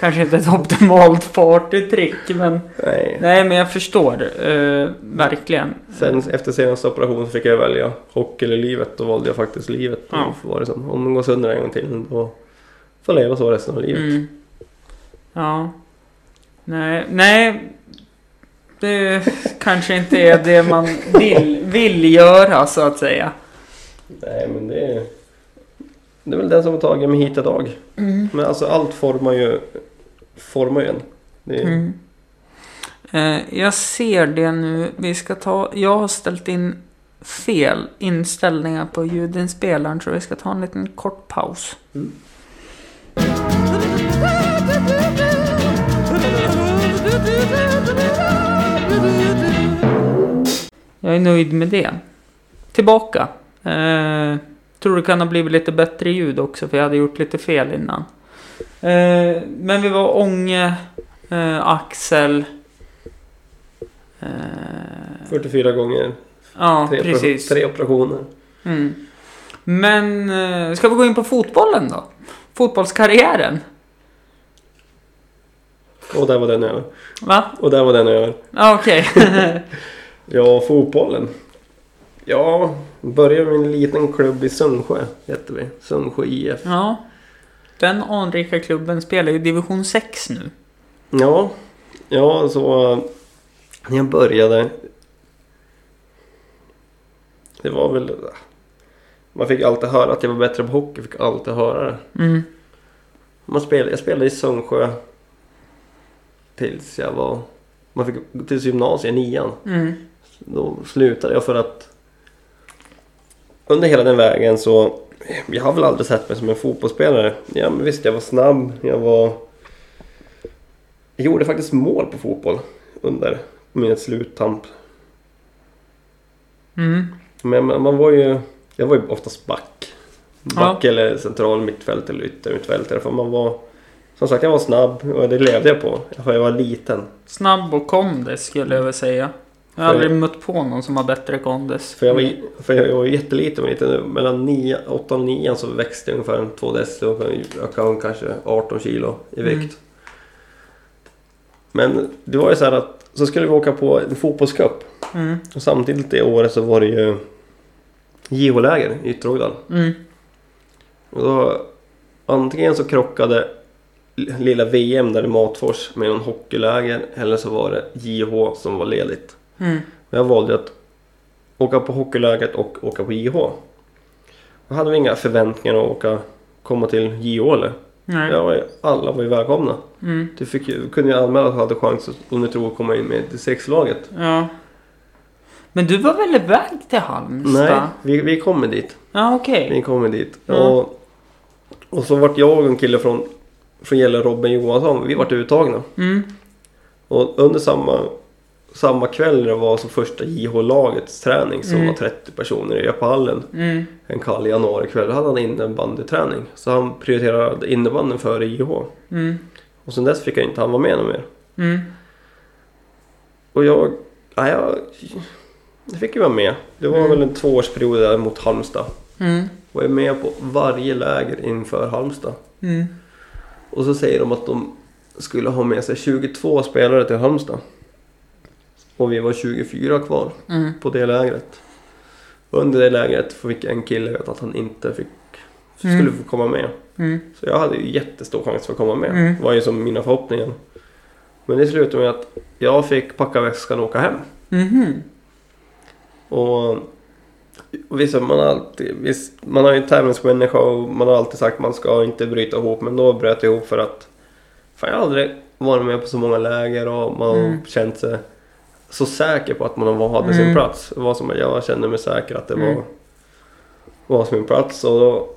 kanske inte ett optimalt partytrick men... Nej. Nej men jag förstår. Eh, verkligen. Sen efter senaste operationen fick jag välja hockey eller livet. Då valde jag faktiskt livet. Ja. Var det som, om den går sönder en gång till då får leva så resten av livet. Mm. Ja. Nej, nej. Det kanske inte är det man vill, vill göra så att säga. Nej men det är... Det är väl den som har tagit mig hit idag. Mm. Men alltså allt formar ju... Formar ju en. Är, Mm. Eh, jag ser det nu. Vi ska ta... Jag har ställt in fel inställningar på ljudinspelaren så vi ska ta en liten kort paus. Jag är nöjd med det. Tillbaka. Eh, tror det kan ha blivit lite bättre ljud också för jag hade gjort lite fel innan. Eh, men vi var Ånge, eh, Axel. Eh, 44 gånger. ja, Tre, precis. tre operationer. Mm. Men eh, ska vi gå in på fotbollen då? Fotbollskarriären. Och där var den över. Va? Och där var den över. Ja, okej. Ja, fotbollen. Ja, började med en liten klubb i Sundsjö. Hette vi. Sundsjö IF. ja. Den anrika klubben spelar ju division 6 nu. Ja, ja så när jag började. Det var väl. Man fick alltid höra att jag var bättre på hockey. Fick alltid höra det. Mm. Man spelade, jag spelade i Sundsjö. Tills jag var. Man fick tills gymnasiet, nian. Mm. Då slutade jag för att under hela den vägen så jag har väl aldrig sett mig som en fotbollsspelare. Ja, men visst, jag var snabb. Jag var... Jag gjorde faktiskt mål på fotboll under min sluttamp. Mm. Men man var ju... Jag var ju oftast back. Back Ja. eller central mittfält eller yttermittfältare. För man var... Som sagt, jag var snabb och det levde jag på. För jag var liten. Snabb och kondis skulle jag väl säga. Jag har aldrig mött på någon som har bättre kondis. För jag var, för jag var jätteliten. men lite, mellan 8 och 9 så växte jag ungefär en 2 deci och ökade kanske 18 kilo i vikt. Mm. Men det var ju så här att så skulle vi åka på en fotbollscup. Mm. Och samtidigt det året så var det ju JH-läger i Ytterhogdal. Mm. Och då antingen så krockade lilla VM där i Matfors med någon hockeyläger eller så var det JH som var ledigt. Mm. Men jag valde att åka på hockeyläget och åka på JH. Då hade vi inga förväntningar att åka, komma till JH eller. Nej. Ja, alla var ju välkomna. Mm. Du fick, kunde ju anmäla att du hade chans om du tror att komma in med till sexlaget. Ja. Men du var väl iväg till Halmstad? Nej, vi, vi kommer dit. Ja, okej. Vi kommer dit. Mm. Och, och så vart jag och en kille från, från Gälle, Robin Johansson, vi vart uttagna. Mm. Och under samma, samma kväll när det var som första JH-lagets träning som Mm. var 30 personer i Epallen. Mm. En kall januarikväll. Då hade han innebandyträning. Så han prioriterade innebandyn före JH. Mm. Och sen dess fick jag inte han vara med någon mer. Mm. Och jag... Ja, jag, jag fick ju vara med. Det var Mm. väl en tvåårsperiod där mot Halmstad. Mm. Och jag är med på varje läger inför Halmstad. Mm. Och så säger de att de skulle ha med sig 22 spelare till Halmstad. Och vi var 24 kvar Mm. på det lägret. Under det lägret fick en kille veta att han inte fick, skulle Mm. få komma med. Mm. Så jag hade ju jättestor chans för att komma med. Mm. Det var ju som mina förhoppningar. Men det slutade med att jag fick packa väskan och åka hem. Mhm. Och och visst, man alltid, visst, man har ju en tävlingsmänniska och man har alltid sagt att man ska inte bryta ihop. Men då bröt jag ihop för att fan, jag har aldrig varit med på så många läger och man har Mm. känt sig så säker på att man hade sin Mm. plats. Det var som jag kände mig säker att det Mm. var, var som min plats. Och då,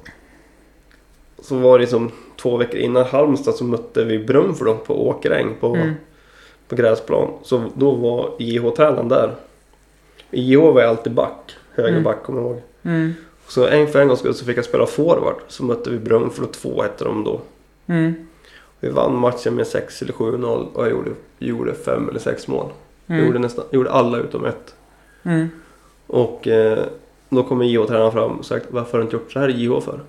så var det som två veckor innan Halmstad så mötte vi Brunflo på Åkeräng på, Mm. på gräsplan. Så då var JH-tränaren där. I JH var jag alltid back. Högerback kommer jag ihåg. Mm. Så en för en gångs skull så fick jag spela forward. Så mötte vi Brunflo 2 hette de då. Mm. Vi vann matchen med 6 eller 7-0 och jag gjorde, gjorde fem eller sex mål. Jag gjorde, Mm. nästan, gjorde alla utom ett. Mm. Och eh, då kommer JH-tränaren fram och sagt varför har du inte gjort så här i JH för?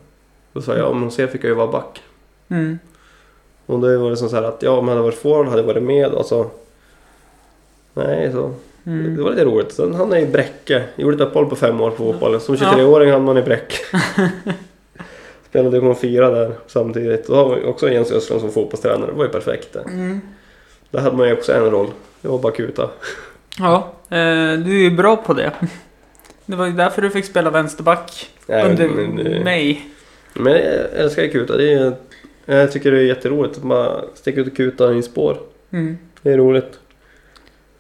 Då sa jag, om hon ser fick jag ju vara back. Mm. Och då var det som så här att ja, om jag hade varit forward hade jag varit med och så... Nej, så... Det Mm. var lite roligt. Sen hamnade jag i Bräcke. Jag gjorde ett uppehåll på fem år på fotbollen. Som Ja. 23-åring hamnade man i Bräcke. spelade division 4 där samtidigt. Då har vi också Jens Östlund som fotbollstränare. Det var ju perfekt det. Mm. Där hade man ju också en roll. Det var bara kuta. Ja, eh, du är ju bra på det. Det var ju därför du fick spela vänsterback Nej, under men, mig. Men jag älskar kuta. Det är, jag tycker det är jätteroligt att man sticker ut och kuta i spår. Mm. Det är roligt.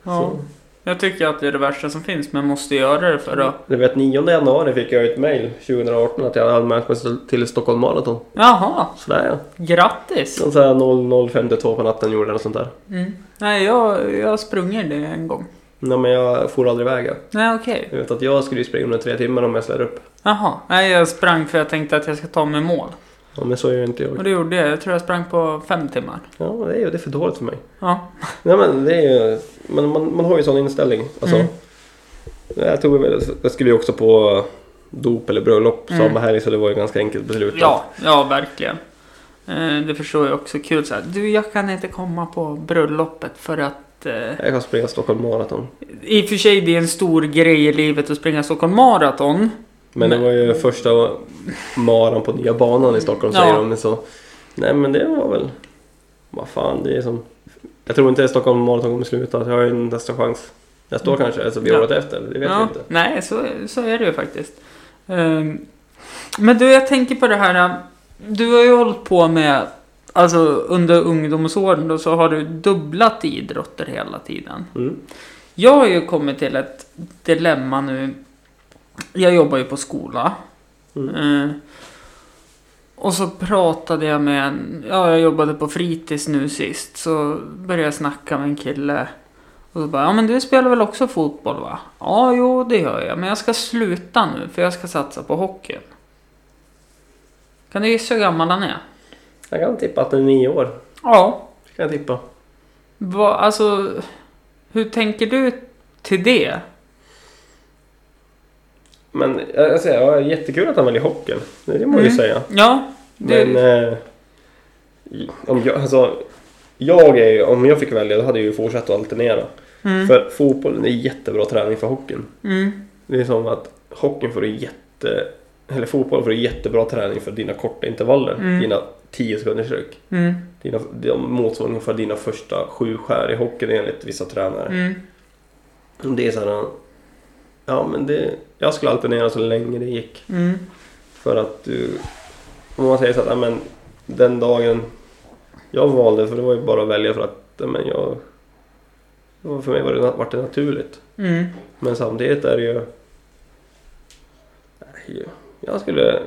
Ja. Så. Jag tycker att det är det värsta som finns, men måste göra det för att... Du vet 9 januari fick jag ett mail 2018 att jag hade anmält mig till Stockholm Marathon. Jaha, Sådär ja. grattis! Någon sån här 00.52 på natten gjorde jag något sånt där. Mm. Nej, jag, jag sprungit det en gång. Nej men jag får aldrig iväg. Nej, okej. Jag vet att jag skulle springa under tre timmar om jag ställer upp. Jaha. Nej, jag sprang för jag tänkte att jag ska ta mig mål. Ja men så gör inte Och jag. det gjorde jag. Jag tror jag sprang på fem timmar. Ja det är ju det är för dåligt för mig. Ja. Nej men det är ju, men man, man har ju sån inställning. Alltså, Mm. Jag tog jag skulle ju också på dop eller bröllop Mm. samma helg så det var ju ganska enkelt beslut. Ja, ja verkligen. Eh, Det förstår jag också. Kul så här. Du, jag kan inte komma på bröllopet för att... eh, Jag kan springa Stockholm Marathon. I och för sig, det är en stor grej i livet att springa Stockholm Marathon. Men det Men- var ju första maran på nya banan i Stockholm Ja. säger de. Så, nej men det var väl, vad fan det är som. Jag tror inte Stockholm Marathon kommer sluta. Jag har ju en nästa chans. Nästa år kanske, alltså blir Mm. Ja. året efter. Det vet ja, vi inte. Nej, så, så är det ju faktiskt. Ehm, Men du, jag tänker på det här. eh, Du har ju hållit på med, alltså under ungdomsåren då, så har du dubblat idrotter hela tiden. Mm. Jag har ju kommit till ett dilemma nu. Jag jobbar ju på skola. Mm. Eh, och så pratade jag med en, ja jag jobbade på fritids nu sist. Så började jag snacka med en kille. Och så bara, ja men du spelar väl också fotboll va? Ja jo det gör jag, men jag ska sluta nu för jag ska satsa på hockeyn. Kan du gissa hur gammal han är? Jag kan tippa att den är nio år. Ja. Det kan jag tippa. Va, alltså, hur tänker du till det? Men säger, ja, jättekul att han väljer hockeyn. Det, må jag ju Mm. säga. Ja, det, Men eh, om jag, alltså, jag är ju, om jag fick välja då hade jag ju fortsatt att alternera. mm, För fotbollen är jättebra träning för hockeyn. mm, Det är som att hockeyn får du jätte... Eller fotboll får du jättebra träning för dina korta intervaller. Mm. Dina 10 sekunders ryck. mm, Dina, de motsvarar ungefär dina första sju skär i hockeyn enligt vissa tränare. mm, Det är så här, Ja men det... Jag skulle alternera så länge det gick. mm, För att du... Om man säger så att, ja, men den dagen jag valde, för det var ju bara att välja för att, ja, men jag... var- För mig var det, vart det naturligt. mm. Men samtidigt är det ju... Jag skulle...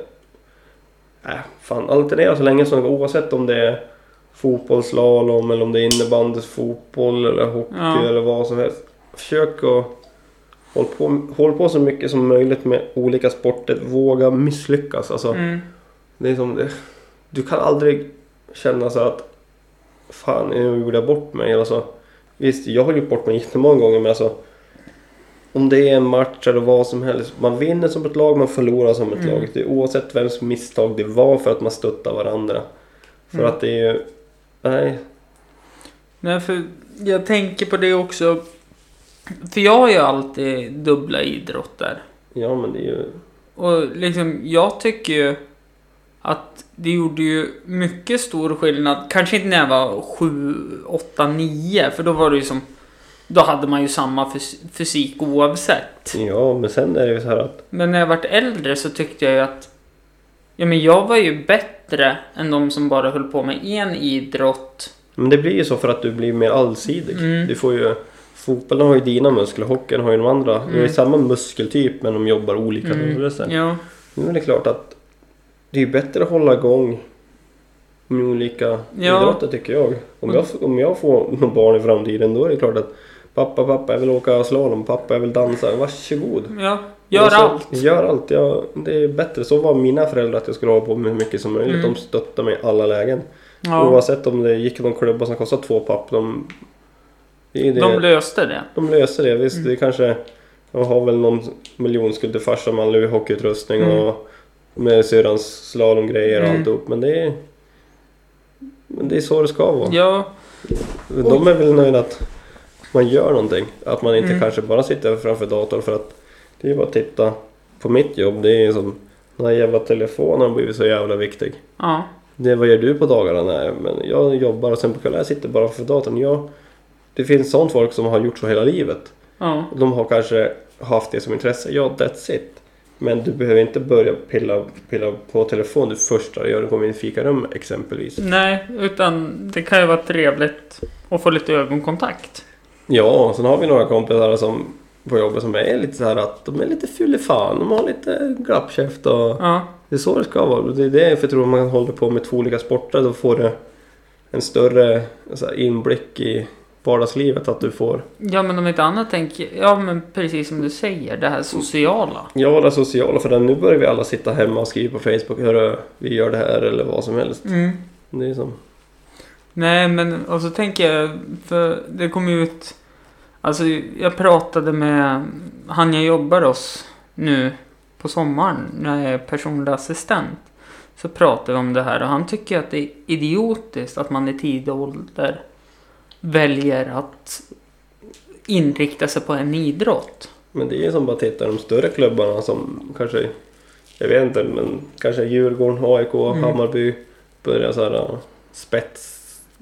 Nej, fan alternera så länge som det går oavsett om det är fotbollsslalom eller om det är innebandyfotboll eller hockey Ja. eller vad som helst. Försök att håll på, håll på så mycket som möjligt med olika sporter. Våga misslyckas. Alltså, Mm. det är som det, du kan aldrig känna så att fan nu gjorde jag bort mig. Alltså, visst, jag har gjort bort mig jättemånga gånger men alltså om det är en match eller vad som helst. Man vinner som ett lag, man förlorar som ett Mm. lag. Det är oavsett vems misstag det var för att man stöttar varandra. För Mm. att det är ju... Nej. Nej, för jag tänker på det också. För jag har ju alltid dubbla idrotter. Ja men det är ju... Och liksom, jag tycker ju att det gjorde ju mycket stor skillnad. Kanske inte när jag var 7, 8, 9. För då var det ju som... Då hade man ju samma fys- fysik oavsett. Ja men sen är det ju så här att... Men när jag vart äldre så tyckte jag ju att... Ja men jag var ju bättre än de som bara höll på med en idrott. Men det blir ju så för att du blir mer allsidig. Mm. Du får ju... Fotbollen har ju dina muskler, hockeyn har ju de andra. Det är Mm. samma muskeltyp men de jobbar olika Mm. rörelser. Ja. Nu är det klart att det är bättre att hålla igång med olika Ja. idrotter tycker jag. Om jag, om jag får något barn i framtiden då är det klart att pappa, pappa jag vill åka slalom, pappa jag vill dansa. Varsågod. Ja. Gör Alltså, allt. Gör allt. Ja, det är bättre. Så var mina föräldrar att jag skulle hålla på med hur mycket som möjligt. Mm. De stöttade mig i alla lägen. Ja. Oavsett om det gick någon klubba som kostade två papp. De, det det. De löste det. De löser det. Visst, Mm. det kanske... De har väl någon miljonskuld till farsan med all hockeyutrustning Mm. och med syrrans slalomgrejer och Mm. alltihop. Men det är... Men det är så det ska vara. Ja. De är väl nöjda att man gör någonting. Att man inte Mm. kanske bara sitter framför datorn för att det är bara att titta på mitt jobb. Det är som Den här jävla telefonen har blivit så jävla viktig. Ja. Det, vad gör du på dagarna? Nej, men jag jobbar och sen på kvällen jag sitter bara för datorn. Jag, det finns sånt folk som har gjort så hela livet. Ja. De har kanske haft det som intresse. Ja, that's it. Men du behöver inte börja pilla, pilla på telefon det första du gör på min fikarum exempelvis. Nej, utan det kan ju vara trevligt att få lite ögonkontakt. Ja, sen har vi några kompisar som på jobbet som är lite så här att de är lite fyllefan. De har lite glappkäft och Ja. det är så det ska vara. Det är därför jag tror man håller på med två olika sporter. Då får du en större inblick i vardagslivet. Att du får Ja, men om inte annat tänker Ja, men precis som du säger, det här sociala. Ja, det sociala. För nu börjar vi alla sitta hemma och skriva på Facebook. Hörru, vi gör det här eller vad som helst. Mm. Det är som... Nej, men och så tänker jag, för det kom ut... Alltså, jag pratade med han jag jobbar hos nu på sommaren när jag är personlig assistent. Så pratade vi om det här och han tycker att det är idiotiskt att man i tidig ålder väljer att inrikta sig på en idrott. Men det är som bara att titta de större klubbarna som kanske... Jag vet inte, men kanske Djurgården, AIK, Mm. Hammarby. Börjar så här äh, spets...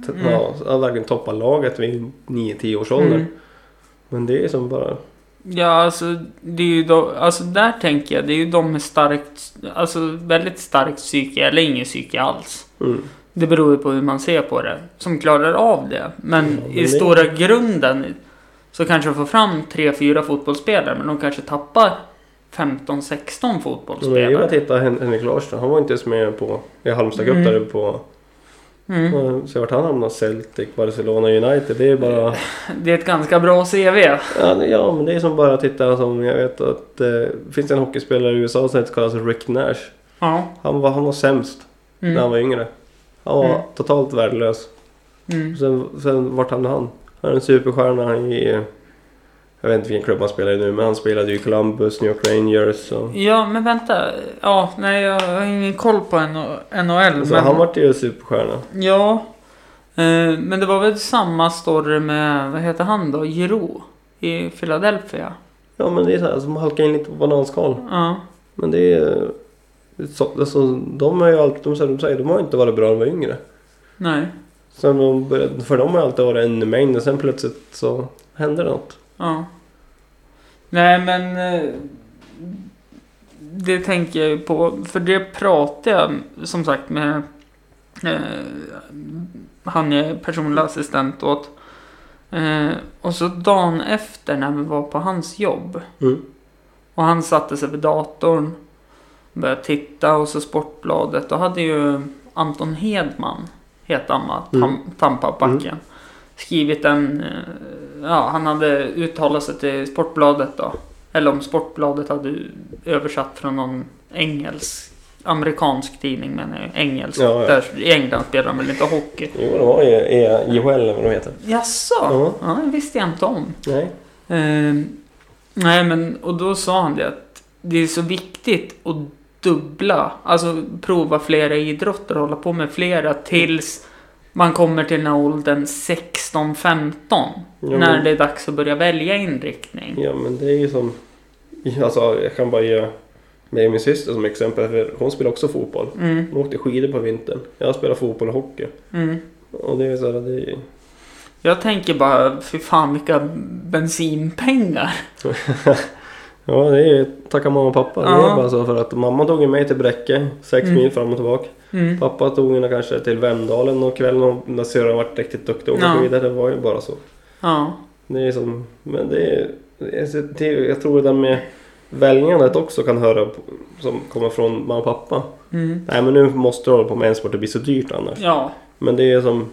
Mm. Ja, verkligen toppa laget vid 9-10 års ålder. Mm. Men det är som bara... Ja, alltså det är ju då, alltså där tänker jag, det är ju de med starkt, alltså väldigt starkt psyke eller ingen psyke alls. Mm. Det beror ju på hur man ser på det, som klarar av det. Men men i det- stora grunden så kanske de får fram 3-4 fotbollsspelare, men de kanske tappar 15-16 Men jag fotbollsspelare. titta Hen- Henrik Larsson. Han var inte ens med på... I Halmstad Cup Mm. där på... Mm. Så vart han hamnade? Celtic, Barcelona, United. Det är bara... Det är ett ganska bra CV. Ja, ja, men det är som bara att titta som jag vet att eh, det finns en hockeyspelare i USA som heter kallas Rick Nash. Ja. Han var, han var sämst när han Mm. var yngre. Han var Mm. totalt värdelös. Mm. Sen, sen vart hamnade han? Han är en superstjärna i... Jag vet inte vilken klubb han spelar i nu men han spelade ju i Columbus, New York Rangers och... Ja, men vänta. Ja, nej, jag har ingen koll på NHL. Så men... han vart ju superstjärna. Ja. Eh, men det var väl samma story med, vad heter han då? Giroud i Philadelphia. Ja men det är så här som halkar in lite på bananskal. Ja. Men det är... Så, alltså, de har ju alltid, de, säger- de säger, de har inte varit bra när de var yngre. Nej. Sen de började, för de har alltid varit en mängd och sen plötsligt så hände det något. Ja. Nej, men... eh, Det tänker jag ju på. För det pratade jag som sagt med eh, han jag är personlig assistent åt. Eh, och så dagen efter när vi var på hans jobb. Mm. Och han satte sig vid datorn. Började titta och så Sportbladet. Då hade ju Anton Hedman, heter han va? Mm. Tam, Tampabacken. Skrivit en... eh, Ja, han hade uttalat sig till Sportbladet då. Eller om Sportbladet hade översatt från någon engelsk... Amerikansk tidning men engelsk. Ja, ja. Där, I England spelar de väl inte hockey. Jo, de har ju E- IHL eller vad de heter. Jaså? Ja. Ja, det visste jag inte om. Nej. Eh, nej men och då sa han det att det är så viktigt att dubbla, alltså prova flera idrotter och hålla på med flera tills man kommer till den här åldern 16-15. Ja, när det är dags att börja välja inriktning. Ja men det är ju som... Alltså jag kan bara ge mig och min syster som exempel. För hon spelar också fotboll. Mm, Hon åkte skidor på vintern. Jag spelar fotboll och hockey. mm. Och det är så här, det är... Jag tänker bara, för fan vilka bensinpengar. Ja det är ju tacka mamma och pappa. Det Ja. är bara så för att mamma tog ju mig till Bräcke. Sex Mm. mil fram och tillbaka. Mm. Pappa tog henne kanske till Vemdalen och kvällen när syrran varit riktigt duktig och Ja. skidor. Det var ju bara så. Ja. Det är som... Men det är... Det är, det jag tror det där med väljandet också kan höra som kommer från mamma och pappa. Mm. Nej men nu måste du hålla på med en sport, det blir så dyrt annars. Ja. Men det är som...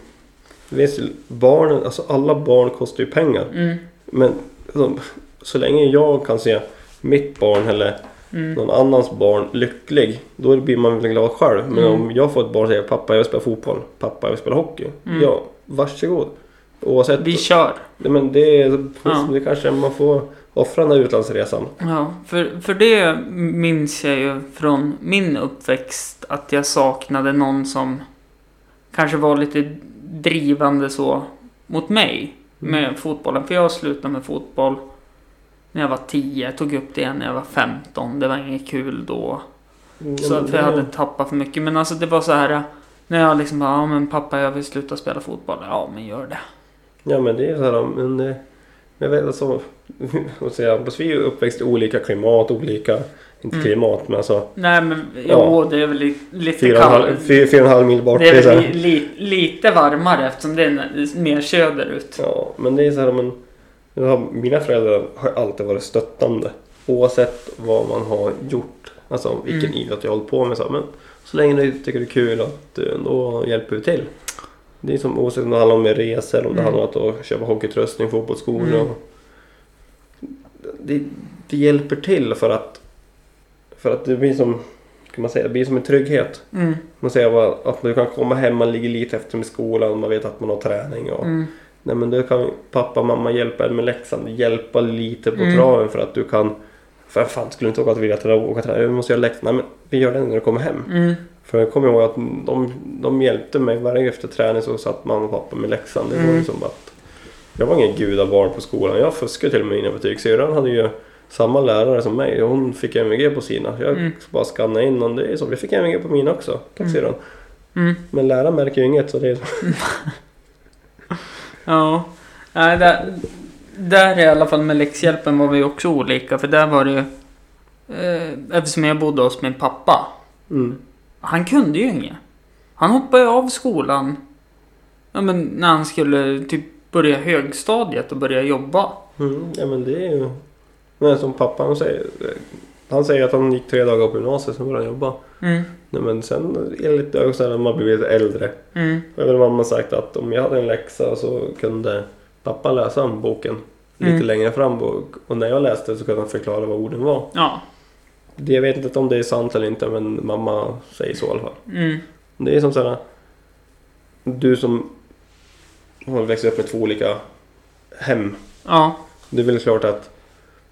Visst, barnen, alltså alla barn kostar ju pengar. Mm. Men som, så länge jag kan se mitt barn eller Mm. någon annans barn lycklig. Då blir man väl glad själv. Men Mm. om jag får ett barn och säger pappa jag vill spela fotboll. Pappa jag vill spela hockey. Mm. Ja, varsågod. Oavsett. Vi kör. Men det, är, Ja. det kanske man får offra den där utlandsresan. Ja, för, för det minns jag ju från min uppväxt att jag saknade någon som kanske var lite drivande så mot mig med fotbollen. För jag slutade med fotboll när jag var 10, tog upp det igen när jag var 15. Det var inget kul då. Mm, Så men att jag hade tappat för mycket. Men alltså det var så här. När jag liksom bara, ja men pappa jag vill sluta spela fotboll. Ja men gör det. Ja men det är så här, men eh, jag vet alltså, vad säger jag, vi är ju uppväxt i olika klimat, olika, inte Mm. klimat men alltså Nej men jo Ja. det är väl li, lite fyra en halv- kallt. fy- fyra och en halv mil bort. Det är väl li, li, lite varmare eftersom det är mer söderut. Ja, men det är så här, men jag mina föräldrar har alltid varit stöttande. Oavsett vad man har gjort. Alltså vilken Mm. idrott jag hållit på med. Så, men så länge du tycker det är kul att du ändå hjälper du till. Det är som oavsett om det handlar om resor, om det Mm. handlar om att köpa hockeyutrustning, fotbollsskor. Mm. Och det, det hjälper till för att för att det blir som kan man säga, det blir som en trygghet. Mm, Man säger att du kan komma hem, man ligger lite efter med skolan, man vet att man har träning. Och, mm, Nej men då kan pappa och mamma hjälpa en med läxan. Hjälpa lite på Mm. traven för att du kan... För fan skulle du inte åka till Villa åka till Vi måste göra läxan. Nej men vi gör det när du kommer hem. mm, För jag kommer ihåg att de, de hjälpte mig varje efter träning så satt mamma och pappa med läxan. Det var Mm. ju som att... Jag var ingen gudabarn på skolan. Jag fuskade till och med mina betyg. Syrran hade ju samma lärare som mig. Hon fick MVG på sina. Jag Mm. bara skannade in och det är så. Jag fick MVG på mina också. Tack Mm. syrran. mm. Men läraren märker ju inget så det är Ja. Nej, där, där i alla fall med läxhjälpen var vi också olika. För där var det ju... Eh, eftersom jag bodde hos min pappa. mm. Han kunde ju inget. Han hoppade ju av skolan. Ja, men när han skulle typ börja högstadiet och börja jobba. Mm, ja men det är ju... Men som pappa han säger. Han säger att han gick tre dagar på gymnasiet sen började han jobba. Mm, Nej, men sen lite också när man blir lite äldre. mm, Jag vet mamma sagt att om jag hade en läxa så kunde pappa läsa boken lite Mm. längre fram. Och, och när jag läste så kunde han förklara vad orden var. ja. Det, jag vet inte om det är sant eller inte men mamma säger så i alla fall. Mm, Det är som sådär. Du som har växt upp med två olika hem. ja. Det är väl klart att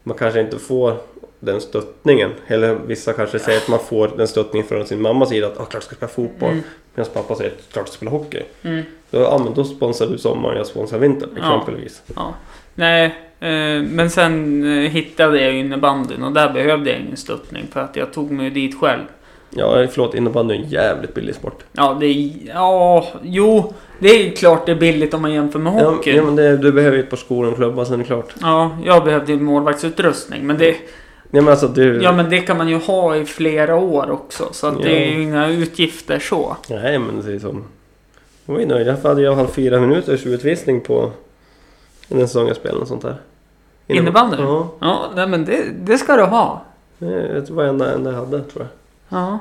man kanske inte får den stöttningen. Eller vissa kanske säger att man får den stöttningen från sin mammas sida. Att ah, klart jag ska spela fotboll. Mm, Medan pappa säger att klart ska spela hockey. mm, Då, ja, men då sponsrar du sommaren, jag sponsrar vintern Ja. exempelvis. ja. Nej, eh, men sen eh, hittade jag innebandyn och där behövde jag ingen stöttning för att jag tog mig dit själv. Ja, förlåt, innebandy är en jävligt billig sport. Ja, det är... Ja, jo. Det är klart det är billigt om man jämför med Ja, hockey. ja, men det, du behöver ju ett par skor och en klubba, sen är det klart. Ja, jag behövde målvaktsutrustning. Men det, Ja, men alltså du... ja, men det kan man ju ha i flera år också. Så att det är Ja. ju inga utgifter så. Nej, men det är som... Jag var ju nöjd. Därför hade jag haft fyra minuters utvisning på den säsong jag spelade och sånt där. Innebandy? Ja, Ja, nej, men det, det ska du ha. det var enda, enda jag hade tror jag. Ja.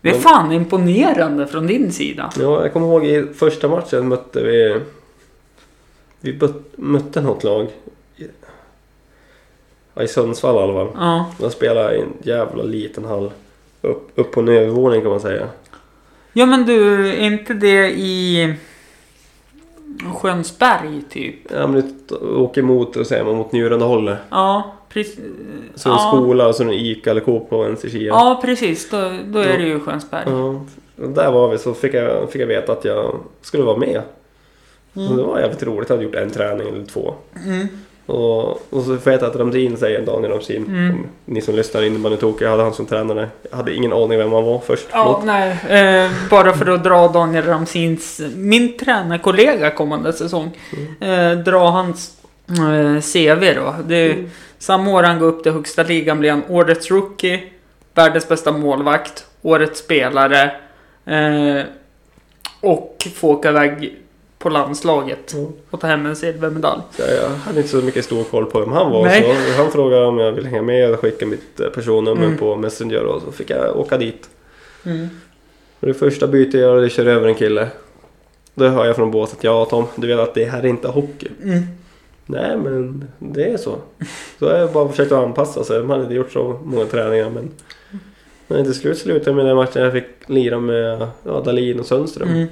Det är Men- fan imponerande från din sida. Ja, jag kommer ihåg i första matchen mötte vi... Vi mötte något lag. I- Ja, i Sundsvall i alla fall. Ja. De spelade i en jävla liten hall. Upp, upp på en övervåning kan man säga. Ja, men du, är inte det i Skönsberg typ? Ja, men du åker mot, och säger man, mot njurande hållet. Ja, precis. Så en ja. skola och så en Ica eller Coop på en sida. Ja, precis. Då, då är det ju Skönsberg. Ja, och där var vi så fick jag, fick jag veta att jag skulle vara med. Så det var jävligt roligt. Jag hade gjort en träning eller två. Mm. Och, och så får jag veta att Ramsin säger, Daniel Ramsin, Mm. ni som lyssnar innebandytokig, jag hade han som tränare. Jag hade ingen aning vem han var först. Ja, nej. Eh, bara för att dra Daniel Ramsins, min tränarkollega kommande säsong. Eh, dra hans eh, CV då. Det Mm. samma år han går upp till högsta ligan blir han årets rookie, världens bästa målvakt, årets spelare eh, och får åka iväg på landslaget Mm. och ta hem en silvermedalj. Så jag hade inte så mycket stor koll på vem han var. Nej. Så han frågade om jag ville hänga med och skicka mitt eh, personnummer Mm. på Messenger och så fick jag åka dit. Mm. Det första bytet jag gör, det kör över en kille. Då hör jag från båset, ja Tom, du vet att det här är inte hockey. Mm. Nej men det är så. Så jag har bara försökt att anpassa sig. Man hade inte gjort så många träningar men... Men till slut slutade med den matchen jag fick lira med ja, Dahlin och Sundström.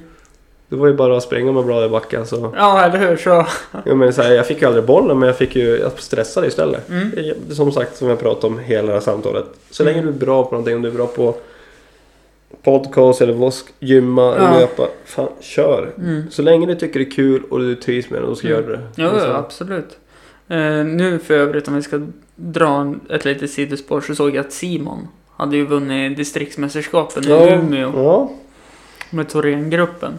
Mm. Det var ju bara att springa med blad i backen så... Ja, eller hur? Så... Jo, men så här, jag fick ju aldrig bollen men jag fick ju... Jag stressade istället. Mm. Som sagt, som jag pratade om hela det här samtalet. Så länge du är bra på någonting, om du är bra på podcast eller vosk, gymma, Ja. löpa. Fan, kör! Mm. Så länge du tycker det är kul och du trivs med det, då ska Mm. göra det. Jo, jo, absolut. Eh, nu för övrigt om vi ska dra en, ett litet sidospår så såg jag att Simon hade ju vunnit distriktsmästerskapen i Ja, Umeå ja. med Thorengruppen.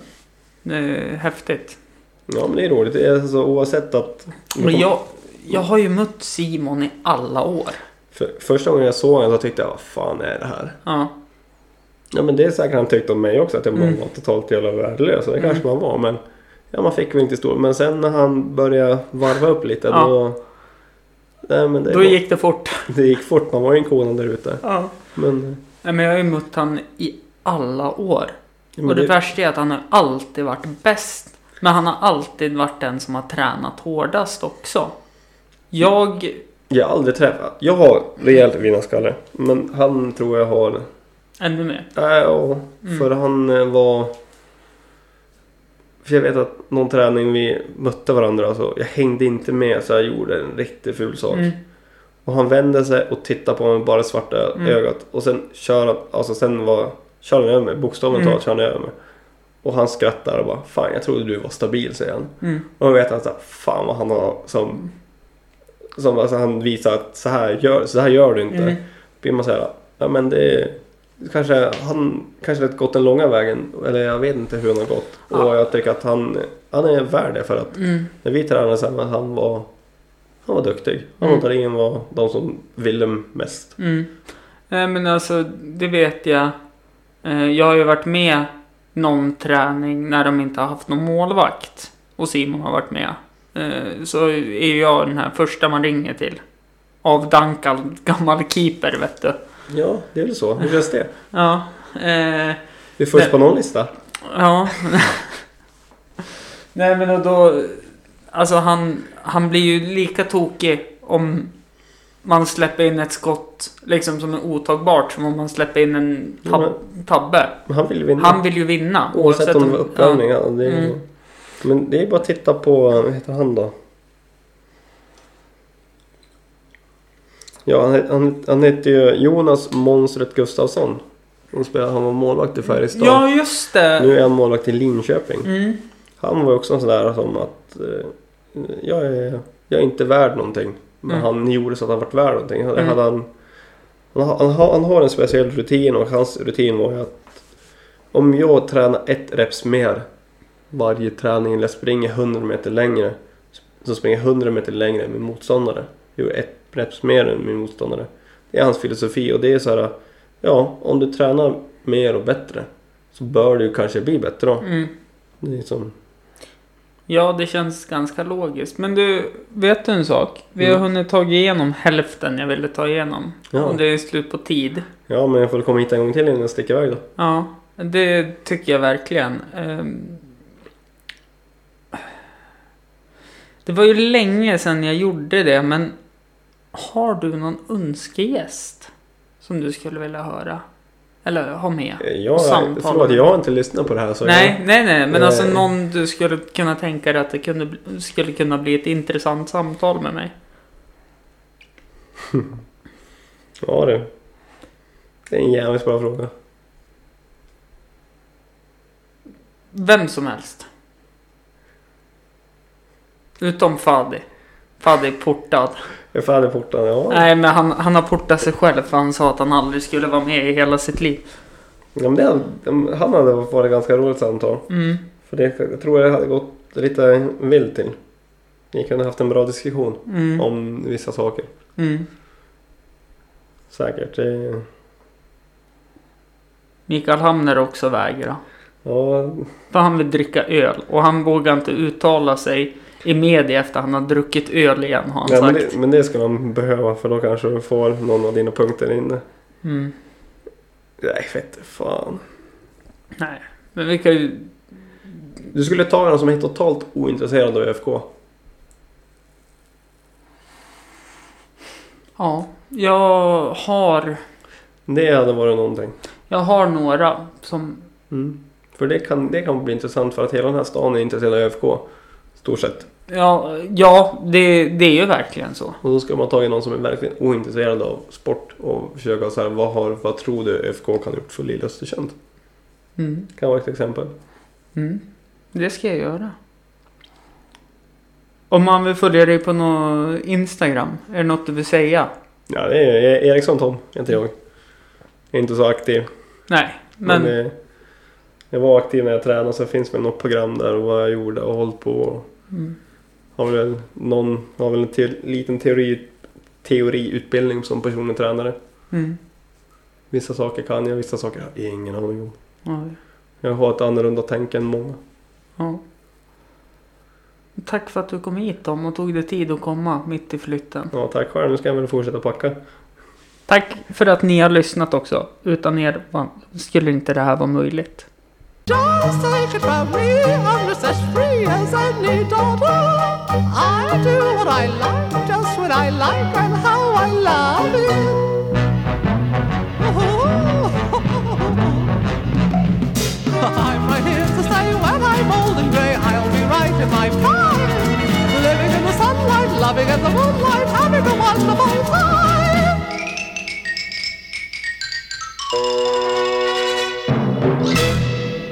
Det är häftigt. ja, men det är roligt. Alltså, oavsett att... Men jag, jag har ju mött Simon i alla år. För, första gången jag såg honom så tyckte jag, vad fan är det här? Ja. Ja men det är säkert han tyckte om mig också, att jag Mm. var totalt jävla värdelös. Och det kanske man var, men... Ja, man fick väl inte stå. Men sen när han började varva upp lite, Ja. då... Nej, men det, Då var- gick det fort. det gick fort. Man var ju en kona där ute. Ja. Men... Nej, men jag har ju mött han i alla år. Men Och det, det, värsta är att han har alltid varit bäst. Men han har alltid varit den som har tränat hårdast också. Jag... jag har aldrig träffat... Jag har rejält vinnarskalle. Men han tror jag har... Ännu mer. Nej, ja, Mm. för han eh, var... För jag vet att någon träning vi mötte varandra, alltså, jag hängde inte med så jag gjorde en riktigt ful sak. Mm. Och han vände sig och tittade på mig med bara svarta Mm. ögat. Och sen kör han, alltså sen var, kör han över mig, bokstavligt Mm. talat kör han över mig. Och han skrattar och bara, fan jag trodde du var stabil säger han. Mm. Och jag vet att så här, fan vad han har som, som alltså han visar att så här gör, så här gör du inte. Mm. Blir man säga, ja men det kanske, han kanske har gått den långa vägen. Eller jag vet inte hur han har gått. Ja. Och jag tycker att han, han är värd det för att Mm. när vi tränade samman, han var, han var duktig. Han Mm. och Dahlin var de som ville mest. Mm. Nej men alltså, det vet jag. Eh, Jag har ju varit med någon träning när de inte har haft någon målvakt. Och Simon har varit med. Eh, Så är jag den här första man ringer till. Avdankad gammal keeper vet du. Ja, det är väl så. Hur känns det? Ja. Eh, Vi är först på någon lista. Ja. Nej men då... Alltså han, han blir ju lika tokig om man släpper in ett skott liksom som är otagbart som om man släpper in en tab tabbe. Han vill vinna. Han vill ju vinna. Oavsett om det var uppvärmning. Ja. det är, Mm. Men det är bara att titta på, vad heter han då? Ja, han, han, han heter ju Jonas Monstret Gustafsson. Han, spelar, han var målvakt i Färjestad. Ja, just det. Nu är han målvakt i Linköping. Mm. Han var ju också en sån där som att eh, jag, är, jag är inte värd någonting. Men Mm. han gjorde så att han vart värd någonting. Det Mm. Hade han, han, han, han har en speciell rutin och hans rutin var ju att om jag tränar ett reps mer varje träning eller springer 100 meter längre så springer jag 100 meter längre än min motståndare. Jag gör ett reps mer än min motståndare. Det är hans filosofi och det är så här ja om du tränar mer och bättre så bör du kanske bli bättre då. Mm. Det är som, Ja, det känns ganska logiskt. Men du, vet du en sak? Vi har Mm. hunnit ta igenom hälften jag ville ta igenom. Ja. Och det är slut på tid. Ja, men jag får komma hit en gång till innan jag sticker iväg då. Ja, det tycker jag verkligen. Ehm, Det var ju länge sedan jag gjorde det, men har du någon önskegäst som du skulle vilja höra? Eller ha med? Jag, Samtal. förlåt, jag har inte lyssnat på det här så Nej, nej, nej, men alltså Eh. någon du skulle kunna tänka dig att det kunde, skulle kunna bli ett intressant samtal med mig. jag... Ja du. Det är en jävligt bra fråga. Vem som helst. Utom Fadi. Fadi är portad. Är färdig porten, ja. Nej, men han, han har portat sig själv för han sa att han aldrig skulle vara med i hela sitt liv. ja men det, hade- han hade varit ganska roligt samtal. Mm. För det jag tror jag hade gått lite vilt till. Ni kunde haft en bra diskussion Mm. om vissa saker. Mm. Säkert. Det, Mikael Hamner också vägra. ja, För han vill dricka öl. Och han vågar inte uttala sig i media efter han har druckit öl igen har han ja men, sagt. det, men det skulle man behöva för då kanske du får någon av dina punkter inne. Mm. Nej, fett fan. Nej, men vi kan ju... Du skulle ta någon som är totalt ointresserad av ÖFK. Ja, jag har... Det hade varit någonting. Jag har några som... Mm. För det kan, det kan bli intressant för att hela den här stan är intresserad av ÖFK. Stort sett. Ja, ja det, det är ju verkligen så. Och då ska man ta in någon som är verkligen ointresserad av sport och försöka så här, vad, har, vad tror du ÖFK kan ha gjort för Lilla Östersund? Mm. Kan vara ett exempel. Mm. Det ska jag göra. Om man vill följa dig på någon Instagram, är det något du vill säga? Ja, det är Eriksson Tom, inte jag. inte så aktiv. Nej, Men, men... eh, jag var aktiv när jag tränade så det finns väl något program där och vad jag gjorde och hållit på. Och Mm. har väl någon, har väl en te, liten teori, teoriutbildning som personlig tränare. Mm. Vissa saker kan jag, vissa saker har jag ingen aning om. Ja, Jag har ett annorlunda tänk än många. ja. Tack för att du kom hit Tom och tog dig tid att komma mitt i flytten. Ja, tack själv. Nu ska jag väl fortsätta packa. Tack för att ni har lyssnat också. Utan er skulle inte det här vara möjligt. Just take it from me, I'm just as free as any daughter. I do what I like, just when I like, and how I love it. I'm right here to say when I'm old and grey. I'll be right in my prime. Living in the sunlight, loving in the moonlight, having a wonderful time.